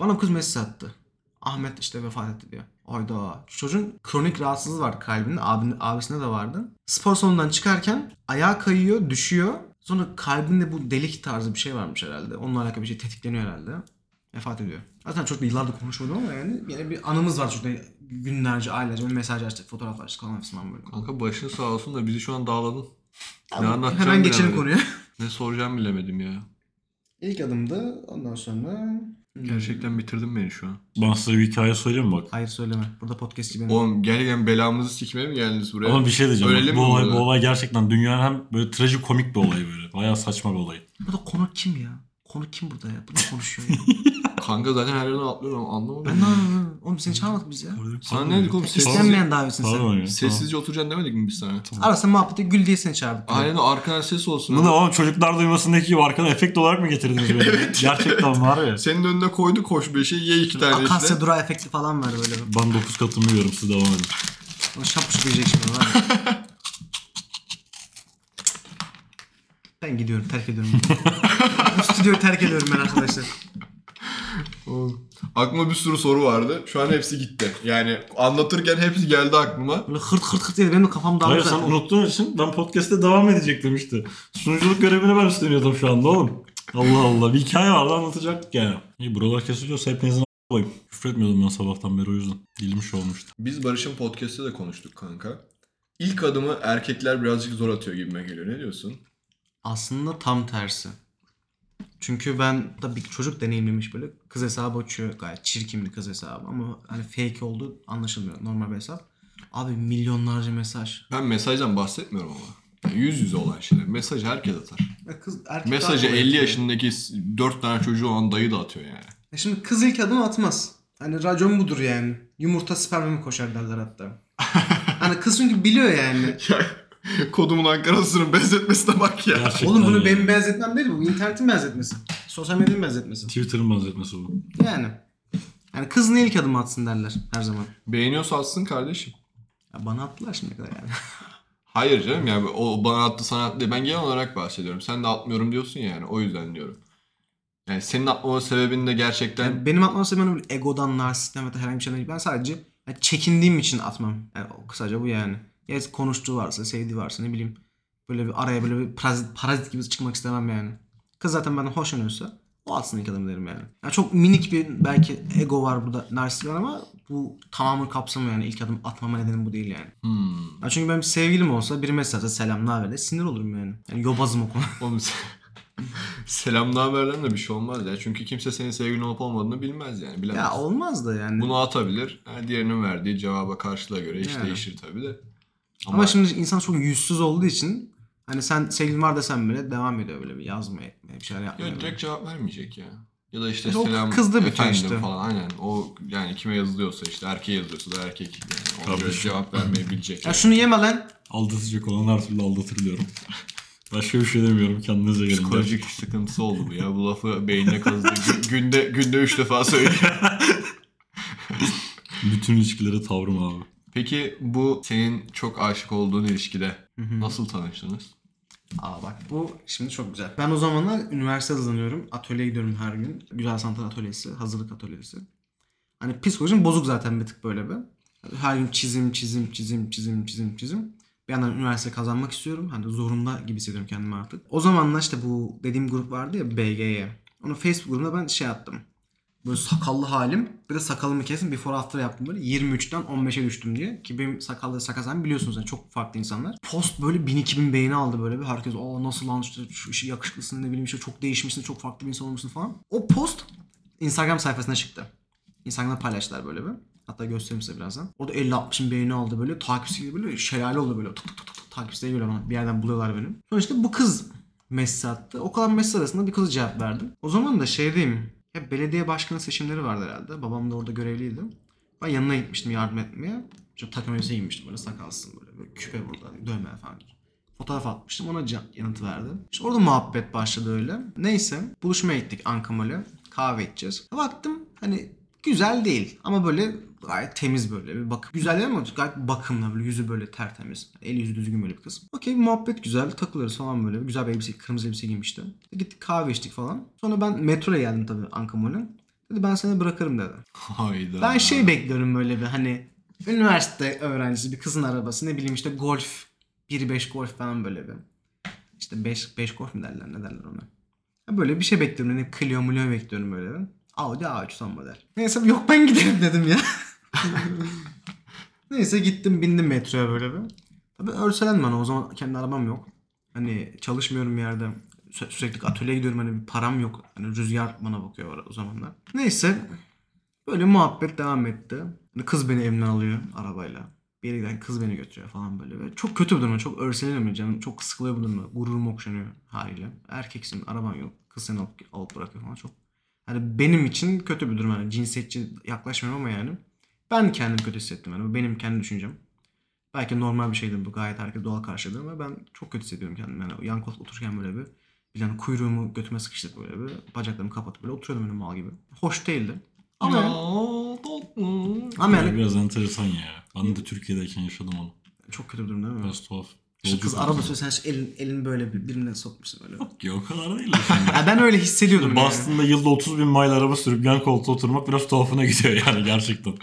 Bana kız mesaj attı. Ahmet işte vefat etti diyor. Ayda. Çocuğun kronik rahatsızlığı vardı kalbinde. Abinin, abisinde de vardı. Spor salonundan çıkarken ayağa kayıyor, düşüyor. Sonra kalbinde bu delik tarzı bir şey varmış herhalde. Onunla alakalı bir şey tetikleniyor herhalde. Vefat ediyor. Zaten çok da yıllardır konuşmadım ama yani yine bir anımız var çocukla. Günlerce, aylarca böyle mesaj açtık, fotoğraf açtık falan filan böyle. Kanka başın sağ olsun da bizi şu an dağladın. Tamam, anlatacağım Hemen geçelim bilemedim. konuya. Ne soracağım bilemedim ya. İlk adımdı. Ondan sonra... Gerçekten bitirdin beni şu an. Ben size bir hikaye söyleyeyim mi bak. Hayır söyleme. Burada podcast gibi. Oğlum gerçekten belamızı sikmeye mi geldiniz buraya? Ama bir şey diyeceğim. Öyle bak, mi bu olay, bu olay gerçekten dünyanın hem böyle trajikomik bir olay böyle. Bayağı saçma bir olay. Burada konu kim ya? Konu kim burada ya? Bu ne konuşuyor ya? Kanka zaten her yerden atlıyor ama anlamadım. ben ne anladım? Oğlum seni çağırmadık biz ya. Sana ne dedik oğlum? Sessiz, İstenmeyen davetsin sen. Pardon ya. sessizce oturacaksın demedik mi biz sana? Arasında muhabbete gül diye seni çağırdık. Aynen arkadan ses olsun. Bu ne oğlum çocuklar duymasındaki gibi arkana efekt olarak mı getirdiniz beni? Gerçekten var ya. Senin önüne koydu koş beşi ye iki tane Akasya işte. dura efekti falan var böyle. Ben 9 katımı yiyorum siz devam edin. Onu şapşuk yiyecek şimdi var ya. Ben gidiyorum, terk ediyorum. Bu stüdyoyu terk ediyorum ben arkadaşlar. Aklıma bir sürü soru vardı. Şu an hepsi gitti. Yani anlatırken hepsi geldi aklıma. Böyle hırt hırt hırt diye benim de kafam dağıldı. Hayır sen zaten. unuttuğun için ben podcast'te devam edecektim işte. Sunuculuk görevini ben üstleniyordum şu anda oğlum. Allah Allah bir hikaye vardı anlatacaktık yani. İyi buralar kesiliyorsa hepinizin a**ayım. Küfür etmiyordum ben sabahtan beri o yüzden. Dilim olmuştu. Biz Barış'ın podcast'te de konuştuk kanka. İlk adımı erkekler birazcık zor atıyor gibime geliyor. Ne diyorsun? Aslında tam tersi. Çünkü ben da bir çocuk deneyimlemiş böyle kız hesabı açıyor gayet çirkin bir kız hesabı ama hani fake olduğu anlaşılmıyor normal bir hesap. Abi milyonlarca mesaj. Ben mesajdan bahsetmiyorum ama. Yani yüz yüze olan şeyler. Mesajı herkes atar. Ya kız erkek Mesajı daha kolay 50 atıyor. yaşındaki 4 tane çocuğu olan dayı da atıyor yani. Ya şimdi kız ilk adım atmaz. Hani racon budur yani. Yumurta sperme mi koşar derler hatta. hani kız çünkü biliyor yani. Kodumun Ankara'sının benzetmesine bak ya. Gerçekten Oğlum bunu ya. benim benzetmem değil bu. internetin benzetmesi. Sosyal medyanın benzetmesi. Twitter'ın benzetmesi bu. Yani. Yani kız ne ilk adım atsın derler her zaman. Beğeniyorsa atsın kardeşim. Ya bana attılar şimdiye kadar yani. Hayır canım yani o bana attı sana attı. Ben genel olarak bahsediyorum. Sen de atmıyorum diyorsun yani. O yüzden diyorum. Yani senin atmama sebebin de gerçekten Yani benim atmam sebebim öyle egodan, narsistten veya herhangi bir şeyden değil. Ben sadece yani çekindiğim için atmam. Yani kısaca bu yani. Ya konuştuğu varsa, sevdiği varsa ne bileyim. Böyle bir araya böyle bir parazit, parazit gibi çıkmak istemem yani. Kız zaten benden hoşlanıyorsa o atsın ilk adımı derim yani. yani. çok minik bir belki ego var burada, narsist ama bu tamamını kapsamıyor yani. ilk adım atmama nedenim bu değil yani. Hmm. Ya çünkü benim sevgilim olsa biri mesajda selam ne haber de sinir olurum yani. Yani yobazım o konu. Selam haberden de bir şey olmaz ya. Çünkü kimse senin sevgilin olup olmadığını bilmez yani. Bilemez. ya olmaz da yani. Bunu atabilir. Ha, diğerinin verdiği cevaba karşılığa göre iş Yani. değişir tabii de. Ama, şimdi insan çok yüzsüz olduğu için hani sen sevgilin var desem bile devam ediyor böyle bir yazmaya etmeye bir şeyler yapmaya. Ya direkt cevap vermeyecek ya. Ya da işte İşte o selam kızda bitiyor efendim işte. falan aynen. O yani kime yazılıyorsa işte erkeğe yazıyorsa da erkek yani. Ona Tabii. göre cevap vermeyi bilecek. Ya yani. şunu yeme lan. Aldatacak olan her türlü aldatır diyorum. Başka bir şey demiyorum kendinize gelin. Psikolojik sıkıntısı oldu bu ya. Bu lafı beynine kazıdı. Gü- günde günde üç defa söylüyor. Bütün ilişkilere tavrım abi. Peki bu senin çok aşık olduğun ilişkide nasıl tanıştınız? Aa bak bu şimdi çok güzel. Ben o zamanlar üniversite hazırlanıyorum. Atölyeye gidiyorum her gün. Güzel sanat atölyesi, hazırlık atölyesi. Hani psikolojim bozuk zaten bir tık böyle bir. Her gün çizim, çizim, çizim, çizim, çizim, çizim. Bir yandan üniversite kazanmak istiyorum. Hani zorunda gibi hissediyorum kendimi artık. O zamanlar işte bu dediğim grup vardı ya BG'ye. Onu Facebook grubunda ben şey attım. Böyle sakallı halim. Bir de sakalımı kesin before after yaptım böyle. 23'ten 15'e düştüm diye. Ki benim sakallı sakal biliyorsunuz yani çok farklı insanlar. Post böyle 1000-2000 beğeni aldı böyle bir. Herkes o nasıl lan işte şu işi yakışıklısın ne bileyim işte çok değişmişsin çok farklı bir insan olmuşsun falan. O post Instagram sayfasına çıktı. Instagram'da paylaştılar böyle bir. Hatta göstereyim size birazdan. Orada 50-60 bin beğeni aldı böyle. Takipçisi böyle şelale oldu böyle. Tık tık tık tık takipçileri geliyor bana. Bir yerden buluyorlar beni. Sonra işte bu kız mesaj attı. O kadar mesaj arasında bir kıza cevap verdim. O zaman da şeydeyim. Hep belediye başkanı seçimleri vardı herhalde. Babam da orada görevliydi. Ben yanına gitmiştim yardım etmeye. İşte takım elbise giymiştim böyle sakalsın böyle, böyle küpe burada dövme falan. Fotoğraf atmıştım ona yanıt verdi. İşte orada muhabbet başladı öyle. Neyse buluşmaya gittik Ankamol'e. Kahve içeceğiz. Baktım hani güzel değil ama böyle gayet temiz böyle bir bakım. Güzel değil ama gayet bakımlı böyle yüzü böyle tertemiz. Eli yüzü düzgün böyle bir kız. Okey muhabbet güzel takılırız falan böyle. Güzel bir elbise kırmızı elbise giymişti. Gittik kahve içtik falan. Sonra ben metroya geldim tabii Ankamol'e. Dedi ben seni bırakırım dedi. Hayda. Ben şey bekliyorum böyle bir hani üniversite öğrencisi bir kızın arabası ne bileyim işte golf 1.5 golf falan böyle bir. İşte 5 5 golf mi derler ne derler ona. Böyle bir şey bekliyorum. Hani Clio Mulio bekliyorum böyle bir. Audi A3 son model. Neyse yok ben giderim dedim ya. Neyse gittim bindim metroya böyle bir. Tabii örselendim hani o zaman kendi arabam yok. Hani çalışmıyorum bir yerde. Sü- Sürekli atölyeye gidiyorum hani bir param yok. Hani rüzgar bana bakıyor o zamanlar. Neyse Böyle muhabbet devam etti. Hani Kız beni evimden alıyor arabayla. Bir yere giden kız beni götürüyor falan böyle. Ve çok kötü bir durum. Çok örseleniyorum canım. Çok sıkılıyor bu durumda. Gururum okşanıyor haliyle. Erkeksin, araban yok. Kız seni alıp, alıp bırakıyor falan çok. Hani benim için kötü bir durum. Yani cinsiyetçi yaklaşmıyorum ama yani. Ben kendim kötü hissettim. Yani bu benim kendi düşüncem. Belki normal bir şeydir bu. Gayet herkes doğal karşıladı ama ben çok kötü hissediyorum kendimi. Yani yan koltukta otururken böyle bir tane kuyruğumu götüme sıkıştırıp böyle bir bacaklarımı kapatıp böyle oturuyordum öyle mal gibi. Hoş değildi. Ama ama Ya yani biraz enteresan ya. Ben de Türkiye'deyken yaşadım onu. çok kötü bir durum değil mi? Biraz tuhaf. İşte kız araba sürüyor sen elin, elin böyle bir birbirine sokmuşsun böyle. Yok ya o kadar değil. Ya ben öyle hissediyordum yani. Boston'da yılda 30 bin mile araba sürüp yan koltuğa oturmak biraz tuhafına gidiyor yani gerçekten.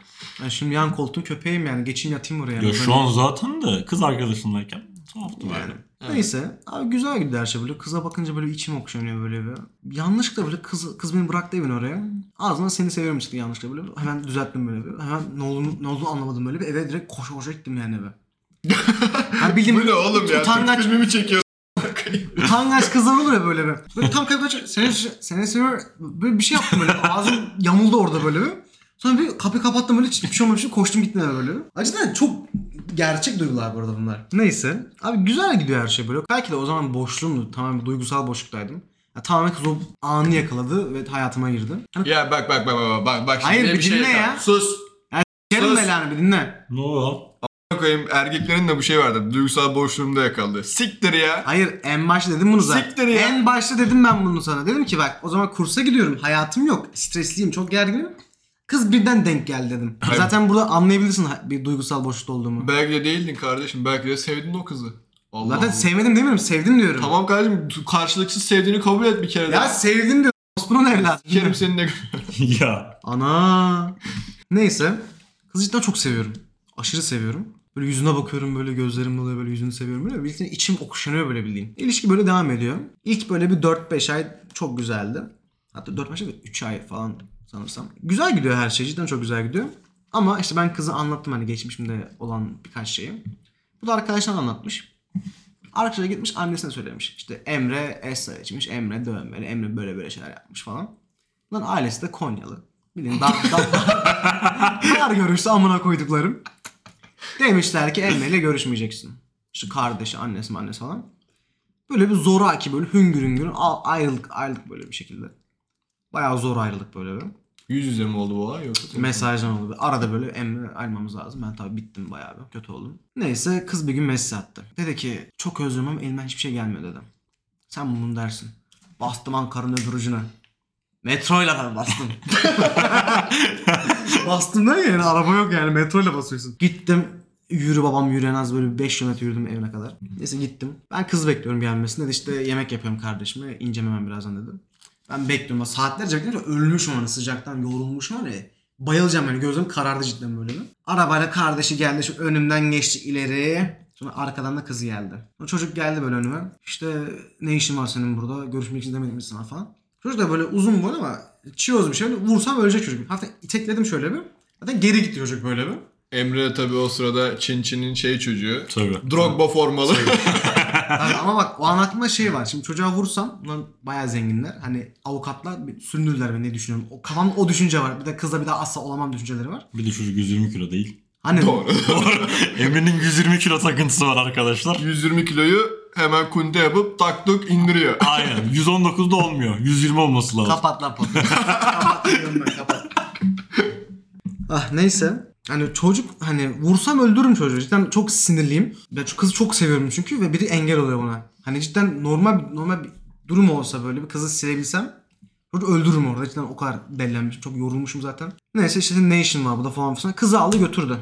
Yani şimdi yan koltuğun köpeğim yani. Geçeyim yatayım oraya. Ya Yani. şu an zaten de kız arkadaşımlayken tuhaftı yani. böyle. Neyse. Abi güzel gidiyor her şey böyle. Kıza bakınca böyle içim okşanıyor böyle bir. Yanlışlıkla böyle kız kız beni bıraktı evin oraya. Ağzına seni seviyorum çıktı yanlışlıkla böyle. Hemen düzelttim böyle bir. Hemen ne olduğunu, ne olduğunu anlamadım böyle bir. Eve direkt koşa koşa gittim yani eve. Yani bildiğim Bu ne oğlum ya? utangaç, Türk filmi mi çekiyor? utangaç kızlar olur ya böyle bir. Böyle tam kapıda seni, seni seviyor. Böyle bir şey yaptım böyle. Ağzım yamuldu orada böyle bir. Sonra bir kapıyı kapattım böyle hiçbir şey olmamış koştum gittim eve böyle. Acıdan çok gerçek duygular bu arada bunlar. Neyse. Abi güzel gidiyor her şey böyle. Belki de o zaman boşluğumdu. Tamamen duygusal boşluktaydım. Ya, tamamen kız o anı yakaladı ve hayatıma girdi. Hani Ya bak bak bak bak bak bak. Hayır, yine bir dinle yakal- ya. Sus. Kerim Sus. belanı bir dinle. Ne o? Koyayım erkeklerin de bu şey vardır. Duygusal boşluğumda yakaladı. Siktir ya. Hayır en başta dedim bunu zaten. Siktir ya. En başta dedim ben bunu sana. Dedim ki bak o zaman kursa gidiyorum. Hayatım yok. Stresliyim. Çok gerginim. Kız birden denk geldi dedim. Hayır. Zaten burada anlayabilirsin bir duygusal boşlukta olduğumu. Belki de değildin kardeşim. Belki de sevdin o kızı. Allah Zaten Allah. sevmedim demiyorum. Sevdim diyorum. Tamam kardeşim karşılıksız sevdiğini kabul et bir kere de. Ya sevdim diyorum. Osman'ın evladı. Kerim senin ne ya. Ana. Neyse. Kızı cidden çok seviyorum. Aşırı seviyorum. Böyle yüzüne bakıyorum böyle gözlerim doluyor böyle yüzünü seviyorum böyle. Bildiğin içim okşanıyor böyle bildiğin. İlişki böyle devam ediyor. İlk böyle bir 4-5 ay çok güzeldi. Hatta 4-5 ay değil 3 ay falan sanırsam. Güzel gidiyor her şey cidden çok güzel gidiyor. Ama işte ben kızı anlattım hani geçmişimde olan birkaç şeyi. Bu da arkadaşlar anlatmış. Arkadaşa gitmiş annesine söylemiş. İşte Emre Esra içmiş, Emre dövmeli, Emre böyle böyle şeyler yapmış falan. Lan ailesi de Konyalı. Bilin dar, dar, dar görüştü amına koyduklarım. Demişler ki Emre ile görüşmeyeceksin. İşte kardeşi, annesi, annesi falan. Böyle bir zoraki böyle hüngür hüngür ayrılık ayrılık böyle bir şekilde. Bayağı zor ayrılık böyle bir. Yüz yüze mi oldu bu olay yoksa? Mesajdan oldu. Arada böyle Emre ayrılmamız lazım. Ben tabii bittim bayağı bir. Kötü oldum. Neyse kız bir gün mesaj attı. Dedi ki çok özlüyorum ama elimden hiçbir şey gelmiyor dedim. Sen bunu dersin. Bastım Ankara'nın öbür ucuna. Metroyla ben bastım. bastım da yani araba yok yani metroyla basıyorsun. Gittim yürü babam yürü en az böyle 5 kilometre yürüdüm evine kadar. Neyse gittim. Ben kız bekliyorum gelmesini. Dedi işte yemek yapıyorum kardeşime. İneceğim hemen birazdan dedi. Ben bekliyorum. Saatlerce bekliyorum. Ölmüşüm hani sıcaktan yorulmuşum hani. Bayılacağım yani gözüm karardı cidden böyle. bir. Arabayla kardeşi geldi şu önümden geçti ileri. Sonra arkadan da kızı geldi. O çocuk geldi böyle önüme. İşte ne işin var senin burada? Görüşmek için demedim mi sana falan. Çocuk da böyle uzun boylu ama çiyoz bir şey. Vursam ölecek çocuk. Hatta itekledim şöyle bir. Zaten geri gitti çocuk böyle bir. Emre tabii o sırada Çin Çin'in şey çocuğu. Tabii. Drogba formalı. Tabii ama bak o an aklımda şey var. Şimdi çocuğa vursam bunlar bayağı zenginler. Hani avukatlar bir süründürdüler beni ne düşünüyorum. O kafamda o düşünce var. Bir de kızla bir daha asla olamam düşünceleri var. Bir de çocuk 120 kilo değil. Hani Doğru. Emre'nin 120 kilo takıntısı var arkadaşlar. 120 kiloyu hemen kunde yapıp tak tuk indiriyor. Aynen. 119'da olmuyor. 120 olması lazım. kapat lan potu. kapat diyorum ben kapat. Ah neyse. Hani çocuk hani vursam öldürürüm çocuğu. Cidden çok sinirliyim. Ben şu kızı çok seviyorum çünkü ve biri engel oluyor buna. Hani cidden normal normal bir durum olsa böyle bir kızı silebilsem çocuğu öldürürüm orada. Cidden o kadar delilenmişim. Çok yorulmuşum zaten. Neyse işte işin var burada falan filan. Kızı aldı götürdü.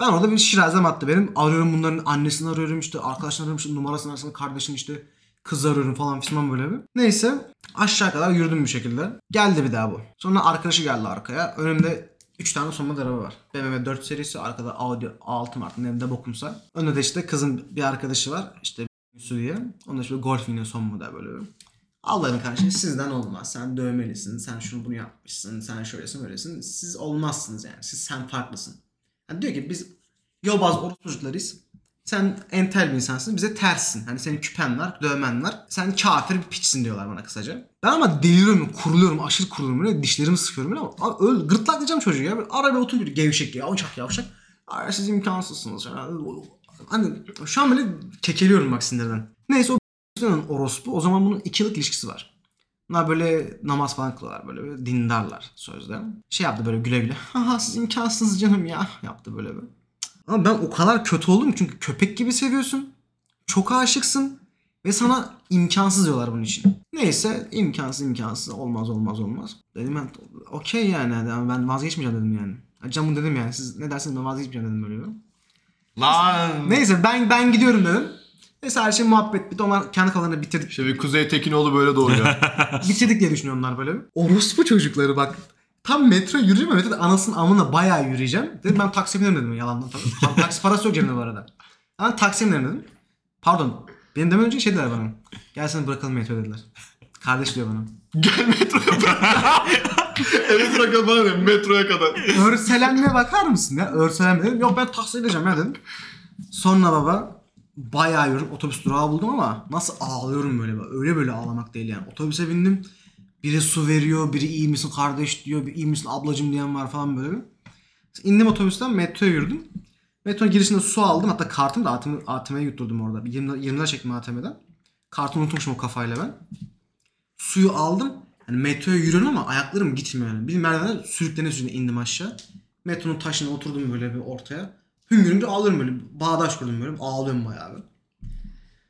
Ben orada bir şirazem attı benim. Arıyorum bunların annesini arıyorum işte arkadaşlarını arıyorum işte numarasını arasında kardeşini işte Kızı arıyorum falan filan böyle bir. Neyse aşağı kadar yürüdüm bir şekilde. Geldi bir daha bu. Sonra arkadaşı geldi arkaya. Önümde 3 tane son araba var. BMW 4 serisi arkada Audi A6 marka ne de bokumsa. Önde de işte kızın bir arkadaşı var. İşte Su diye. Onda işte Golf yine son model böyle. Allah'ın karşı sizden olmaz. Sen dövmelisin. Sen şunu bunu yapmışsın. Sen şöylesin böylesin. Siz olmazsınız yani. Siz sen farklısın. Yani diyor ki biz yobaz orospucuklarıyız. Sen entel bir insansın. Bize terssin. Hani senin küpen var, dövmen var. Sen kafir bir piçsin diyorlar bana kısaca. Ben ama deliriyorum, kuruluyorum, aşırı kuruluyorum. Böyle dişlerimi sıkıyorum böyle ama abi öl, gırtlaklayacağım çocuğu ya. Böyle arabaya oturuyor gevşek ya, yavşak yavşak. Ay siz imkansızsınız. Hani şu an böyle kekeliyorum bak sinirden. Neyse o orospu. O zaman bunun iki yıllık ilişkisi var. Bunlar böyle namaz falan kılıyorlar böyle, böyle dindarlar sözde. Şey yaptı böyle güle güle. Haha siz imkansız canım ya yaptı böyle böyle. Ama ben o kadar kötü oldum çünkü köpek gibi seviyorsun. Çok aşıksın. Ve sana imkansız diyorlar bunun için. Neyse imkansız imkansız olmaz olmaz olmaz. Dedim ben okey yani hadi ama ben vazgeçmeyeceğim dedim yani. Canım dedim yani siz ne dersiniz ben vazgeçmeyeceğim dedim böyle. Lan! Neyse ben ben gidiyorum dedim. Neyse her şey muhabbet bitti. Onlar kendi kafalarında bitirdik. Bir Kuzey Tekinoğlu böyle doğuyor. bitirdik diye düşünüyorlar böyle. Orospu çocukları bak. Tam metro yürüyeceğim metroda anasının amına bayağı yürüyeceğim. Dedim ben taksi binerim dedim yalandan tabii. Tam taksi parası yok cebimde bu arada. Ben taksi binerim dedim. Pardon. Benim demeden önce şey dediler bana. Gel seni bırakalım metro dediler. Kardeş diyor bana. Gel metroya bırak. evet bırakalım bana dedim, metroya kadar. Örselenmeye bakar mısın ya? Örselenme dedim. Yok ben taksiye gideceğim ya dedim. Sonra baba bayağı yürüdüm. Otobüs durağı buldum ama nasıl ağlıyorum böyle. Öyle böyle ağlamak değil yani. Otobüse bindim. Biri su veriyor, biri iyi misin kardeş diyor, bir iyi misin ablacım diyen var falan böyle. İndim otobüsten metroya yürüdüm. Metronun girişinde su aldım. Hatta kartımı da ATM, ATM'ye yutturdum orada. Bir 20, 20 lira çektim ATM'den. Kartımı unutmuşum o kafayla ben. Suyu aldım. Yani metroya yürüyorum ama ayaklarım gitmiyor yani. Bir merdivenden sürüklene sürüklene indim aşağı. Metronun taşına oturdum böyle bir ortaya. Hüngür hüngür ağlıyorum böyle. Bağdaş kurdum böyle. Ağlıyorum bayağı bir.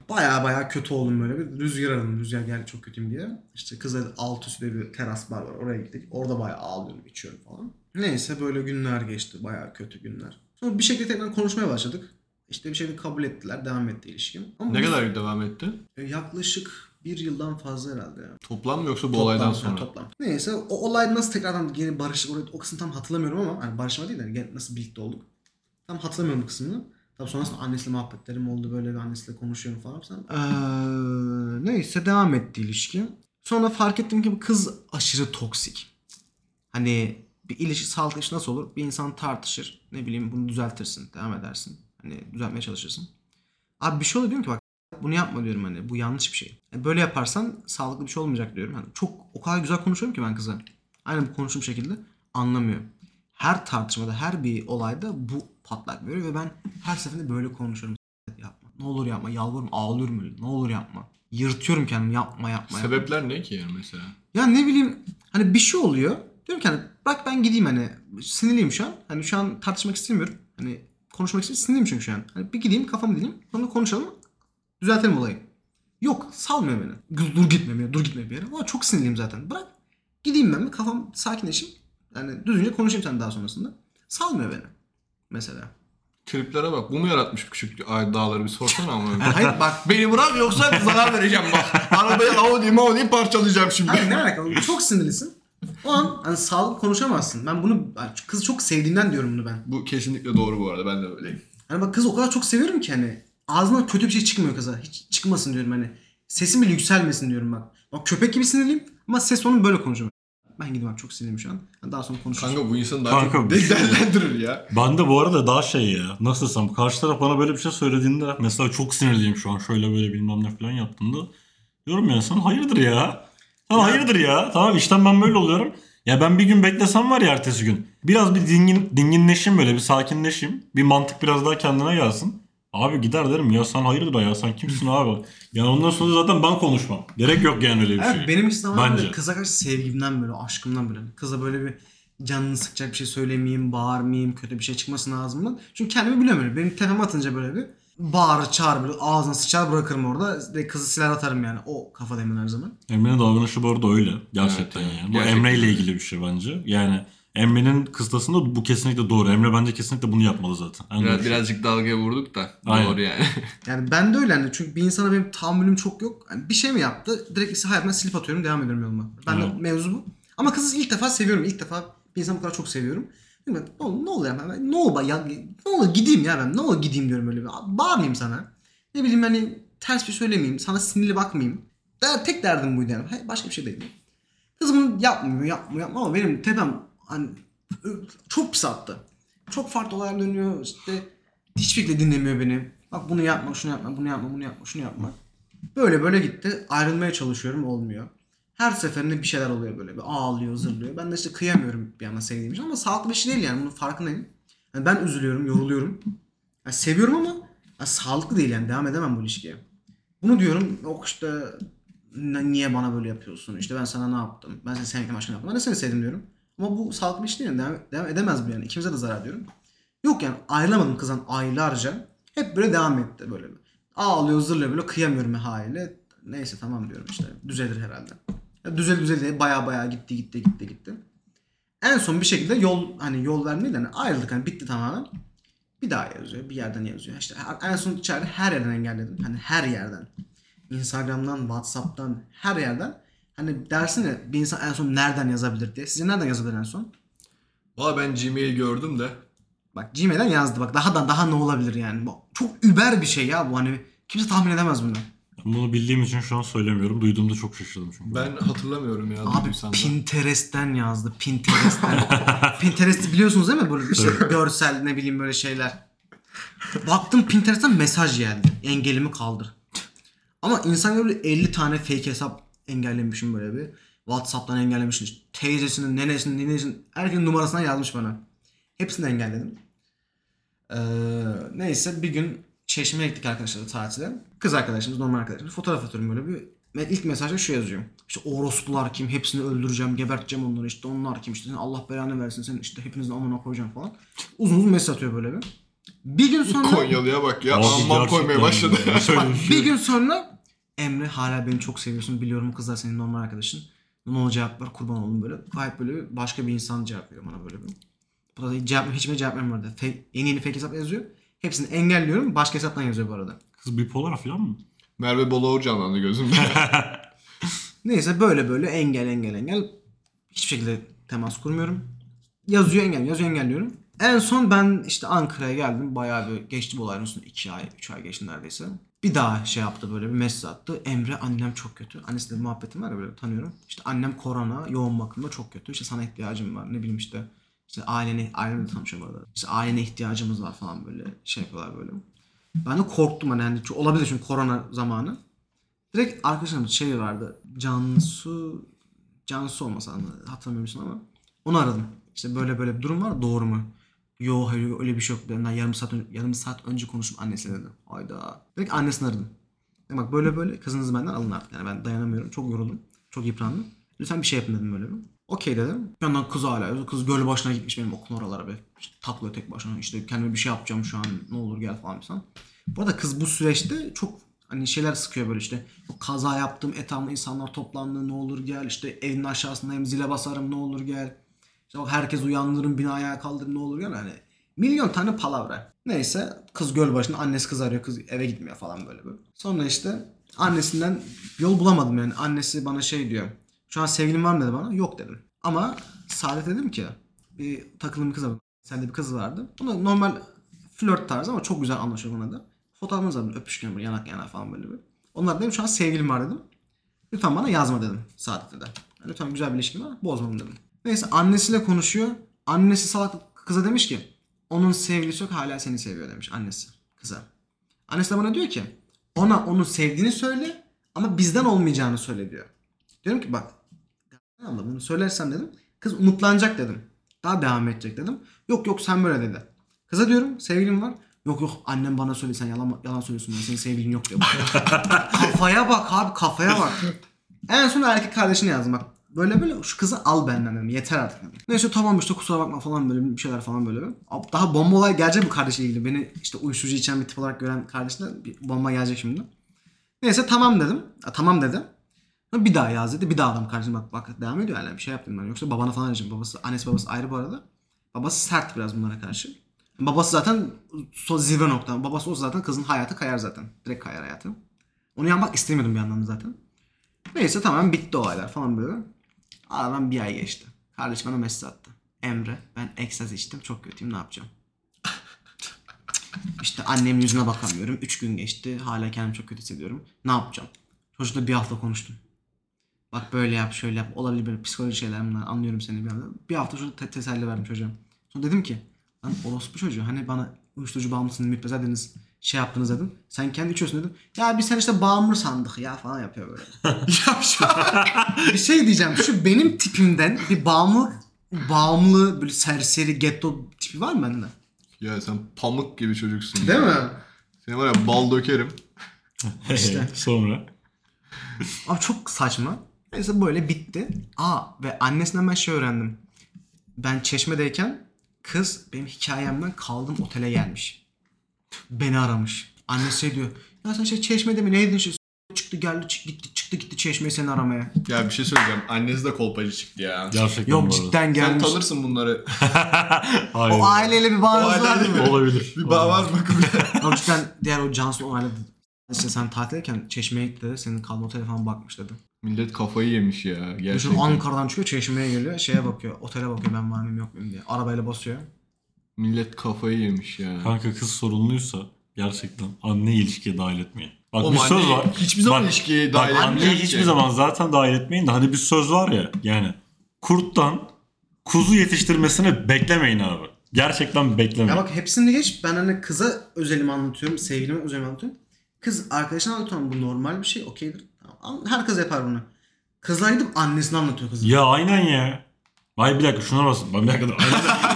Bayağı bayağı kötü oldum böyle bir. Rüzgar aradım. Rüzgar geldi çok kötüyüm diye. İşte kızla alt üstte bir teras bar var. Oraya gittik. Orada bayağı ağlıyorum, içiyorum falan. Neyse böyle günler geçti. Bayağı kötü günler. Sonra bir şekilde tekrar konuşmaya başladık. İşte bir şekilde kabul ettiler. Devam etti ilişkim. Ama Ne kadar devam etti? e, Yaklaşık bir yıldan fazla herhalde ya. Toplam mı yoksa bu Toplam, olaydan yani sonra? Toplam. Neyse o olay nasıl tekrardan geri barıştık o kısmını tam hatırlamıyorum ama hani barışma değil de gene nasıl birlikte olduk. Tam hatırlamıyorum bu kısmını. Tabii sonrasında annesiyle muhabbetlerim oldu böyle bir annesiyle konuşuyorum falan. Ee, neyse devam etti ilişki. Sonra fark ettim ki bu kız aşırı toksik. Hani bir ilişki sağlıklı ilişki nasıl olur? Bir insan tartışır. Ne bileyim bunu düzeltirsin. Devam edersin. Hani düzeltmeye çalışırsın. Abi bir şey oluyor diyorum ki bak bunu yapma diyorum hani bu yanlış bir şey. E, Böyle yaparsan sağlıklı bir şey olmayacak diyorum. Hani çok o kadar güzel konuşuyorum ki ben kıza. Aynen bu konuştuğum şekilde anlamıyor. Her tartışmada, her bir olayda bu patlak veriyor ve ben her seferinde böyle konuşuyorum. Yapma. Ne olur yapma. Yalvarıyorum, ağlıyorum öyle. Ne olur yapma. Yırtıyorum kendimi. Yapma, yapma. yapma. Sebepler ne ki yani mesela? Ya ne bileyim hani bir şey oluyor. Diyorum ki hani bırak ben gideyim hani sinirliyim şu an. Hani şu an tartışmak istemiyorum. Hani konuşmak istemiyorum. Sinirliyim çünkü şu an. Hani bir gideyim kafamı dinleyeyim. Sonra konuşalım. Düzeltelim olayı. Yok salmıyor beni. Dur, gitme bir. Dur gitme bir yere. Ama çok sinirliyim zaten. Bırak. Gideyim ben bir kafam sakinleşeyim. Yani düzgünce konuşayım sen daha sonrasında. Salmıyor beni. Mesela. Triplere bak. Bu mu yaratmış küçük ay dağları bir sorsana ama. Hayır bak. Beni bırak yoksa zarar vereceğim bak. Arabayı Audi Audi parçalayacağım şimdi. Abi ne alakalı? Çok sinirlisin. O an hani sağlıklı konuşamazsın. Ben bunu kızı çok sevdiğimden diyorum bunu ben. Bu kesinlikle doğru bu arada. Ben de öyleyim. Hani bak kız o kadar çok seviyorum ki hani ağzından kötü bir şey çıkmıyor kıza. Hiç çıkmasın diyorum hani. Sesim bile yükselmesin diyorum bak. Bak köpek gibi sinirliyim ama ses onun böyle konuşuyor. Ben gidiyorum abi çok sinirliyim şu an. Daha sonra konuşuruz. Kanka bu insanı daha Kanka, çok şey- dellendirir ya. Ben de bu arada daha şey ya. Nasıl desem karşı taraf bana böyle bir şey söylediğinde mesela çok sinirliyim şu an şöyle böyle bilmem ne falan yaptığında. Diyorum ya sen hayırdır ya. Sen hayırdır ya. Tamam işten ben böyle oluyorum. Ya ben bir gün beklesem var ya ertesi gün. Biraz bir dingin, dinginleşeyim böyle bir sakinleşeyim. Bir mantık biraz daha kendine gelsin. Abi gider derim ya sen hayırdır ya sen kimsin abi. Yani ondan sonra zaten ben konuşmam. Gerek yok yani öyle bir Evet, şey. benim işte tamamen Bence. böyle kıza karşı sevgimden böyle aşkımdan böyle. Kıza böyle bir canını sıkacak bir şey söylemeyeyim, bağırmayayım, kötü bir şey çıkmasın ağzımdan. Çünkü kendimi bilemiyorum. Benim tepeme atınca böyle bir bağır çağır böyle ağzına sıçar bırakırım orada. Ve kızı siler atarım yani. O kafadayım ben her zaman. Emre'nin davranışı bu arada öyle. Gerçekten Evet, yani. Bu Gerçekten Emre ile ilgili bir şey bence. Yani Emre'nin kıstasında bu kesinlikle doğru. Emre bence kesinlikle bunu yapmalı zaten. En Biraz, birazcık dalgaya vurduk da. Aynen. Doğru yani. Yani ben de öyle hani çünkü bir insana benim tahammülüm çok yok. Hani bir şey mi yaptı? Direkt hayatımdan silip atıyorum devam ediyorum yoluma. Ben de Evet. mevzu bu. Ama kızı ilk defa seviyorum. İlk defa bir insanı bu kadar çok seviyorum. Ne olur, ne olur ya ben, ne olur ya, ne olur gideyim ya ben, ne olur gideyim diyorum öyle bir. Bağırmayayım sana. Ne bileyim hani ters bir söylemeyeyim, sana sinirli bakmayayım. Der, tek derdim buydu yani. Hayır, Başka bir şey değil. Kız bunu yapmıyor, yapmıyor, yapmıyor ama benim tepem hani çok pis attı. Çok farklı olaylar dönüyor işte hiçbir şekilde dinlemiyor beni. Bak bunu yapma, şunu yapma, bunu yapma, bunu yapma, şunu yapma. Böyle böyle gitti. Ayrılmaya çalışıyorum olmuyor. Her seferinde bir şeyler oluyor böyle. Bir ağlıyor, zırlıyor. Ben de işte kıyamıyorum bir yana sevdiğim için ama sağlıklı bir şey değil yani. Bunun farkındayım. Yani ben üzülüyorum, yoruluyorum. Yani seviyorum ama ya sağlıklı değil yani. Devam edemem bu ilişkiye. Bunu diyorum. Yok işte "Ne- niye bana böyle yapıyorsun? İşte ben sana ne yaptım? Ben seni sevmekten başka ne yaptım? Ben de seni sevdim diyorum. Ama bu sağlıklı bir iş değil yani. Devam, devam edemez bu yani. İkimize de zarar diyorum. Yok yani ayrılamadım kızdan aylarca. Hep böyle devam etti böyle. Ağlıyor zırlıyor böyle kıyamıyorum haliyle. Neyse tamam diyorum işte düzelir herhalde. Ya düzel düzel diye baya baya gitti gitti gitti gitti. En son bir şekilde yol hani yol vermeyle hani ayrıldık hani bitti tamamen. Bir daha yazıyor bir yerden yazıyor. İşte en son içeride her yerden engelledim. Hani her yerden. Instagram'dan, Whatsapp'tan her yerden. Hani dersin ya bir insan en son nereden yazabilir diye. Size nereden yazabilir en son? Valla ben Gmail gördüm de. Bak Gmail'den yazdı bak daha da daha ne olabilir yani. Bu çok über bir şey ya bu hani kimse tahmin edemez bunu. Ben bunu bildiğim için şu an söylemiyorum. Duyduğumda çok şaşırdım çünkü. Ben hatırlamıyorum ya. Abi duysam da. Pinterest'ten yazdı Pinterest'ten. Pinterest'i biliyorsunuz değil mi böyle işte görsel ne bileyim böyle şeyler. Baktım Pinterest'ten mesaj geldi. Engelimi kaldır. Ama insan böyle 50 tane fake hesap engellemişim böyle bir. Whatsapp'tan engellemişim. Teyzesinin, nenesinin, ninesinin herkesin numarasına yazmış bana. Hepsini engelledim. Ee, neyse bir gün Çeşme'ye gittik arkadaşlarla tatile. Kız arkadaşımız, normal arkadaşımız. Fotoğraf atıyorum böyle bir. Ve ilk mesajda şu yazıyor. İşte orospular kim? Hepsini öldüreceğim, geberteceğim onları. İşte onlar kim? İşte Allah belanı versin. Senin işte hepinizin amına koyacağım falan. Uzun uzun mesaj atıyor böyle bir. Bir gün sonra... Konyalı'ya bak ya. Abi Ammam koymaya başladı. Bak, bir şey. gün sonra Emre hala beni çok seviyorsun biliyorum kızlar senin normal arkadaşın. Ne olur cevap ver kurban oldum böyle. Gayet böyle başka bir insan cevap veriyor bana böyle bir. Bu da cevap, hiçbir cevap vermiyor Fake, yeni yeni fake hesap yazıyor. Hepsini engelliyorum. Başka hesaptan yazıyor bu arada. Kız bipolar falan mı? Merve Bolaur canlandı gözümde. Neyse böyle böyle engel engel engel. Hiçbir şekilde temas kurmuyorum. Yazıyor engel yazıyor engelliyorum. En son ben işte Ankara'ya geldim. Bayağı bir geçti bu olayın üstüne. 2 ay 3 ay geçti neredeyse. Bir daha şey yaptı böyle bir mesaj attı. Emre annem çok kötü. Annesiyle bir muhabbetim var ya böyle tanıyorum. İşte annem korona yoğun bakımda çok kötü. İşte sana ihtiyacım var. Ne bileyim işte. İşte ailene, ailemle tanışıyorum arada. İşte ailene ihtiyacımız var falan böyle şey yapıyorlar böyle. Ben de korktum hani, hani olabilir çünkü korona zamanı. Direkt arkadaşım şey vardı. Cansu Cansu olmasa hatırlamıyorsun ama onu aradım. İşte böyle böyle bir durum var doğru mu? Yo hayır öyle bir şey yok. Benden yarım saat yarım saat önce konuştum annesiyle dedim. Hayda. Direkt annesini aradım. Dedim, bak böyle böyle kızınızı benden alın artık. Yani ben dayanamıyorum. Çok yoruldum. Çok yıprandım. Lütfen bir şey yapın dedim böyle bir. Okey dedim. Bir yandan kız hala. Kız göl başına gitmiş benim okul oralara be. İşte taklıyor tek başına. İşte kendime bir şey yapacağım şu an. Ne olur gel falan filan. Bu arada kız bu süreçte çok hani şeyler sıkıyor böyle işte. Kaza yaptım etrafımda insanlar toplandı ne olur gel. İşte evin aşağısındayım zile basarım ne olur gel. İşte herkes uyandırın beni ayağa kaldırın ne olur gel. Hani milyon tane palavra. Neyse kız göl başında annesi kız arıyor kız eve gitmiyor falan böyle böyle. Sonra işte annesinden yol bulamadım yani. Annesi bana şey diyor. Şu an sevgilin var mı dedi bana. Yok dedim. Ama Saadet dedim ki bir takıldığım bir kız var. Sende bir kız vardı. Ona normal flört tarzı ama çok güzel anlaşıyor buna da. Fotoğrafımız var öpüşken böyle yanak yana falan böyle bir. Onlar dedim şu an sevgilim var dedim. Lütfen bana yazma dedim Saadet'e de. Yani lütfen güzel bir ilişkin var bozmam dedim. Neyse annesiyle konuşuyor. Annesi salak kıza demiş ki onun sevgilisi yok hala seni seviyor demiş annesi kıza. Annesi de bana diyor ki ona onu sevdiğini söyle ama bizden olmayacağını söyle diyor. Diyorum ki bak abla bunu söylersem dedim kız umutlanacak dedim. Daha devam edecek dedim. Yok yok sen böyle dedi. Kıza diyorum sevgilim var. Yok yok annem bana söyle sen yalan, yalan söylüyorsun ben senin sevgilin yok diyor. kafaya bak abi kafaya bak. En son erkek kardeşine yazdım bak. Böyle böyle şu kızı al benden dedim. Yeter artık dedim. Neyse tamam işte kusura bakma falan böyle bir şeyler falan böyle. Daha bomba olay gelecek bu kardeşle ilgili. Beni işte uyuşturucu içen bir tip olarak gören kardeşine bir bomba gelecek şimdi. Neyse tamam dedim. Ha, tamam dedim. Bir daha yaz dedi. Bir daha adam karşıma bak bak devam ediyor hala bir şey yaptım ben. Yoksa babana falan diyeceğim. Babası, annesi babası ayrı bu arada. Babası sert biraz bunlara karşı. Babası zaten zirve nokta. Babası o zaten kızın hayatı kayar zaten. Direkt kayar hayatı. Onu yapmak istemiyordum bir yandan da zaten. Neyse tamam bitti olaylar falan böyle. Aradan bir ay geçti. Kardeş bana mesaj attı. Emre ben ekstaz içtim çok kötüyüm ne yapacağım? İşte annemin yüzüne bakamıyorum. Üç gün geçti. Hala kendimi çok kötü hissediyorum. Ne yapacağım? Çocukla bir hafta konuştum. Bak böyle yap şöyle yap. Olabilir böyle psikolojik şeyler bunlar. Anlıyorum seni bir anda. Bir hafta şurada te- teselli verdim çocuğa. Sonra dedim ki lan orospu çocuğu hani bana uyuşturucu bağımlısın müptezel dediniz şey yaptınız dedim. Sen kendi içiyorsun dedim. Ya biz sen işte bağımlı sandık ya falan yapıyor böyle. bir şey diyeceğim. Şu benim tipimden bir bağımlı bağımlı böyle serseri getto tipi var mı bende? Ya sen pamuk gibi çocuksun. Değil ya. mi? Seni var ya bal dökerim. İşte. Sonra. Abi çok saçma. Neyse böyle bitti. Aa ve annesinden ben şey öğrendim. Ben çeşmedeyken kız benim hikayemden kaldığım otele gelmiş. Beni aramış. Annesi şey diyor. Ya sen şey çeşmede mi neydin şey çıktı geldi çık, gitti çıktı gitti çeşmeye seni aramaya. Ya bir şey söyleyeceğim. Annesi de kolpacı çıktı ya. Gerçekten Yok bu arada. cidden Sen gelmiş. tanırsın bunları. Hayır. O aileyle bir bağınız O var mı? Olabilir. Bir bağ var mı? Ama cidden diğer o Cansu olayla işte sen tatildeyken çeşmeye gitti dedi. Senin kaldığın otele falan bakmış dedi. Millet kafayı yemiş ya. Düşün Gerçekten. Ankara'dan çıkıyor çeşmeye geliyor şeye bakıyor otele bakıyor ben var mıyım yok muyum diye. Arabayla basıyor. Millet kafayı yemiş ya. Kanka kız sorunluysa gerçekten anne ilişkiye dahil etmeyin. Bak O bir söz anneyi var. hiçbir zaman Bak, ilişkiye Bak dahil anneyi etmeyecek hiçbir ki. zaman zaten dahil etmeyin de hani bir söz var ya yani kurttan kuzu yetiştirmesini beklemeyin abi. Gerçekten beklemeyin. Ya bak hepsini geç. Ben hani kıza özelimi anlatıyorum. Sevgilime özelimi anlatıyorum. Kız arkadaşına anlatıyorum. Bu normal bir şey. Okeydir. Tamam. Her kız yapar bunu. Kızlar gidip annesine anlatıyor kızı. Ya aynen ya. Ay bir dakika şuna basın. Ben bir dakika dur.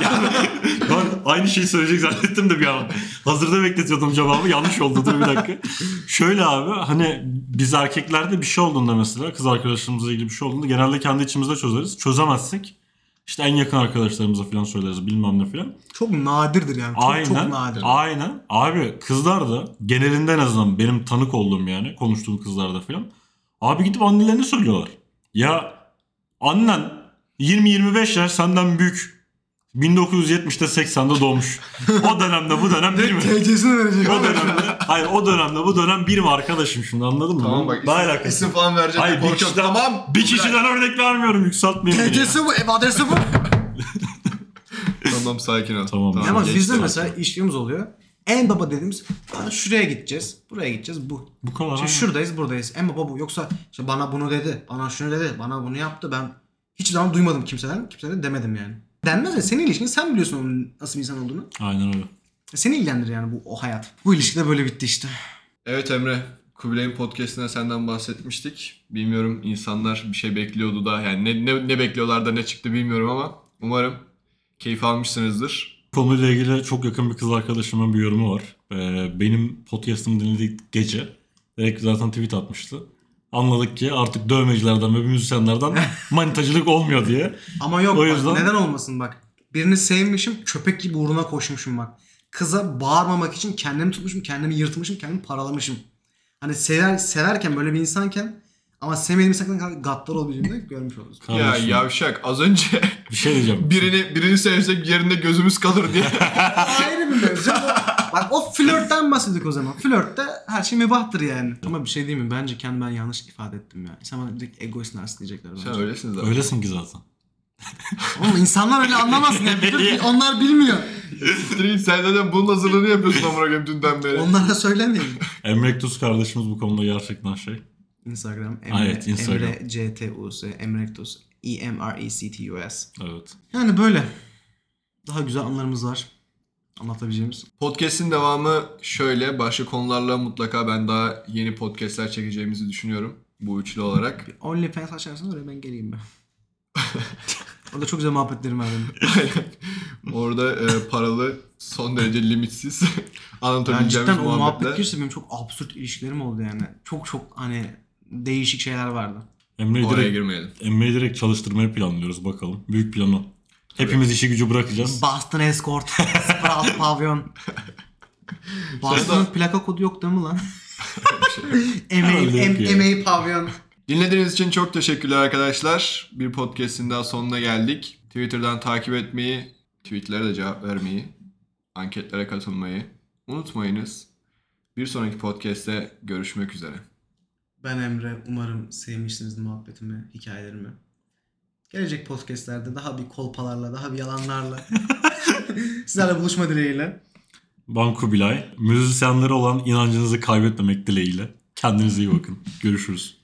Yani ben aynı şeyi söyleyecek zannettim de bir an. Hazırda bekletiyordum cevabı. Yanlış oldu dur bir dakika. Şöyle abi hani biz erkeklerde bir şey olduğunda mesela kız arkadaşlarımızla ilgili bir şey olduğunda genelde kendi içimizde çözeriz. Çözemezsek işte en yakın arkadaşlarımıza falan söyleriz bilmem ne falan. Çok nadirdir yani. Çok, aynen. çok nadir. Aynen. Abi kızlar da genelinde en azından benim tanık olduğum yani konuştuğum kızlarda falan. Abi gidip annelerine söylüyorlar. Ya annen 20-25 yaş senden büyük. 1970'te 80'de doğmuş. O dönemde bu dönem bir mi? TC'sini verecek. O dönemde, hayır o dönemde bu dönem bir mi arkadaşım şimdi anladın mı? Tamam bak Ne isim, isim falan vereceğim. Hayır bir kişiden, Tamam. bir kişiden örnek vermiyorum yükseltmeyin. TC'si bu. Ev adresi bu. Tamam sakin ol. Tamam. Ya Ama bizde tamam. mesela ilişkimiz oluyor. En baba dediğimiz "Aa, şuraya gideceğiz. Buraya gideceğiz. Bu. Bu kadar. İşte şuradayız buradayız. En baba bu. Yoksa işte bana bunu dedi. Bana şunu dedi. Bana bunu yaptı. Ben hiç zaman duymadım kimseden. Kimseden de demedim yani. Denmez ya. Senin ilişkin sen biliyorsun onun nasıl bir insan olduğunu. Aynen öyle. Seni ilgilendirir yani bu o hayat. Bu ilişki de böyle bitti işte. Evet Emre. Kubilay'ın podcastine senden bahsetmiştik. Bilmiyorum insanlar bir şey bekliyordu da yani ne, ne, ne bekliyorlar da ne çıktı bilmiyorum ama umarım keyif almışsınızdır. Konuyla ilgili çok yakın bir kız arkadaşımın bir yorumu var. Ee, benim podcast'ımı dinlediği gece direkt zaten tweet atmıştı. Anladık ki artık dövmecilerden ve müzisyenlerden manitacılık olmuyor diye. Ama yok O bak, yüzden- neden olmasın bak. Birini sevmişim köpek gibi uğruna koşmuşum bak. Kıza bağırmamak için kendimi tutmuşum, kendimi yırtmışım, kendimi paralamışım. Hani sever, severken böyle bir insanken ama sevmediğim kadar gaddar olabildiğini de görmüş oluruz. Kardeşim, Ya yavşak az önce bir şey diyeceğim. birini birini sevsek yerinde gözümüz kalır diye. Ayrı bir mevzu. Bak o flörtten bahsettik o zaman. Flörtte her şey mübahtır yani. Ama bir şey değil mi? Bence kendimi ben yanlış ifade ettim ya. İnsan bana direkt egoist narsist diyecekler. bence. Sen öylesin zaten. Öylesin ki zaten. Oğlum insanlar öyle anlamasın yani. Bütün- Onlar bilmiyor. Git, Sen zaten bunun hazırlığını yapıyorsun amına koyayım dünden beri. Onlara söylemeyin. Emre Tuz kardeşimiz bu konuda gerçekten şey. Instagram Emre, Ha, evet, Instagram. Emre C-T-U-S Emrektus E E-M-R-E-C-T-U-S Evet. Yani böyle. Daha güzel anlarımız var. Anlatabileceğimiz. Podcast'in devamı şöyle. Başka konularla mutlaka ben daha yeni podcast'ler çekeceğimizi düşünüyorum. Bu üçlü olarak. Bir OnlyFans açarsanız oraya ben geleyim ben. Orada çok güzel muhabbetlerim var benim. Orada e, paralı son derece limitsiz anlatabileceğimiz cidden o muhabbet girse benim çok absürt ilişkilerim oldu yani. Çok çok hani değişik şeyler vardı. Emre'yi Oraya direkt, girmeyelim. Emre'yi direkt çalıştırmayı planlıyoruz bakalım. Büyük plan o. Hepimiz işi gücü bırakacağız. Boston Escort, 06 Pavyon. Boston'ın plaka kodu yok değil mi lan? Herhalde yok MA, ya. MA Pavyon. Dinlediğiniz için çok teşekkürler arkadaşlar. Bir podcast'in daha sonuna geldik. Twitter'dan takip etmeyi, tweetlere de cevap vermeyi, anketlere katılmayı unutmayınız. Bir sonraki podcast'te görüşmek üzere. Ben Emre. Umarım sevmişsiniz muhabbetimi, hikayelerimi. Gelecek podcastlerde daha bir kolpalarla, daha bir yalanlarla sizlerle buluşma dileğiyle. Ben Kubilay. Müzisyenlere olan inancınızı kaybetmemek dileğiyle. Kendinize iyi bakın. Görüşürüz.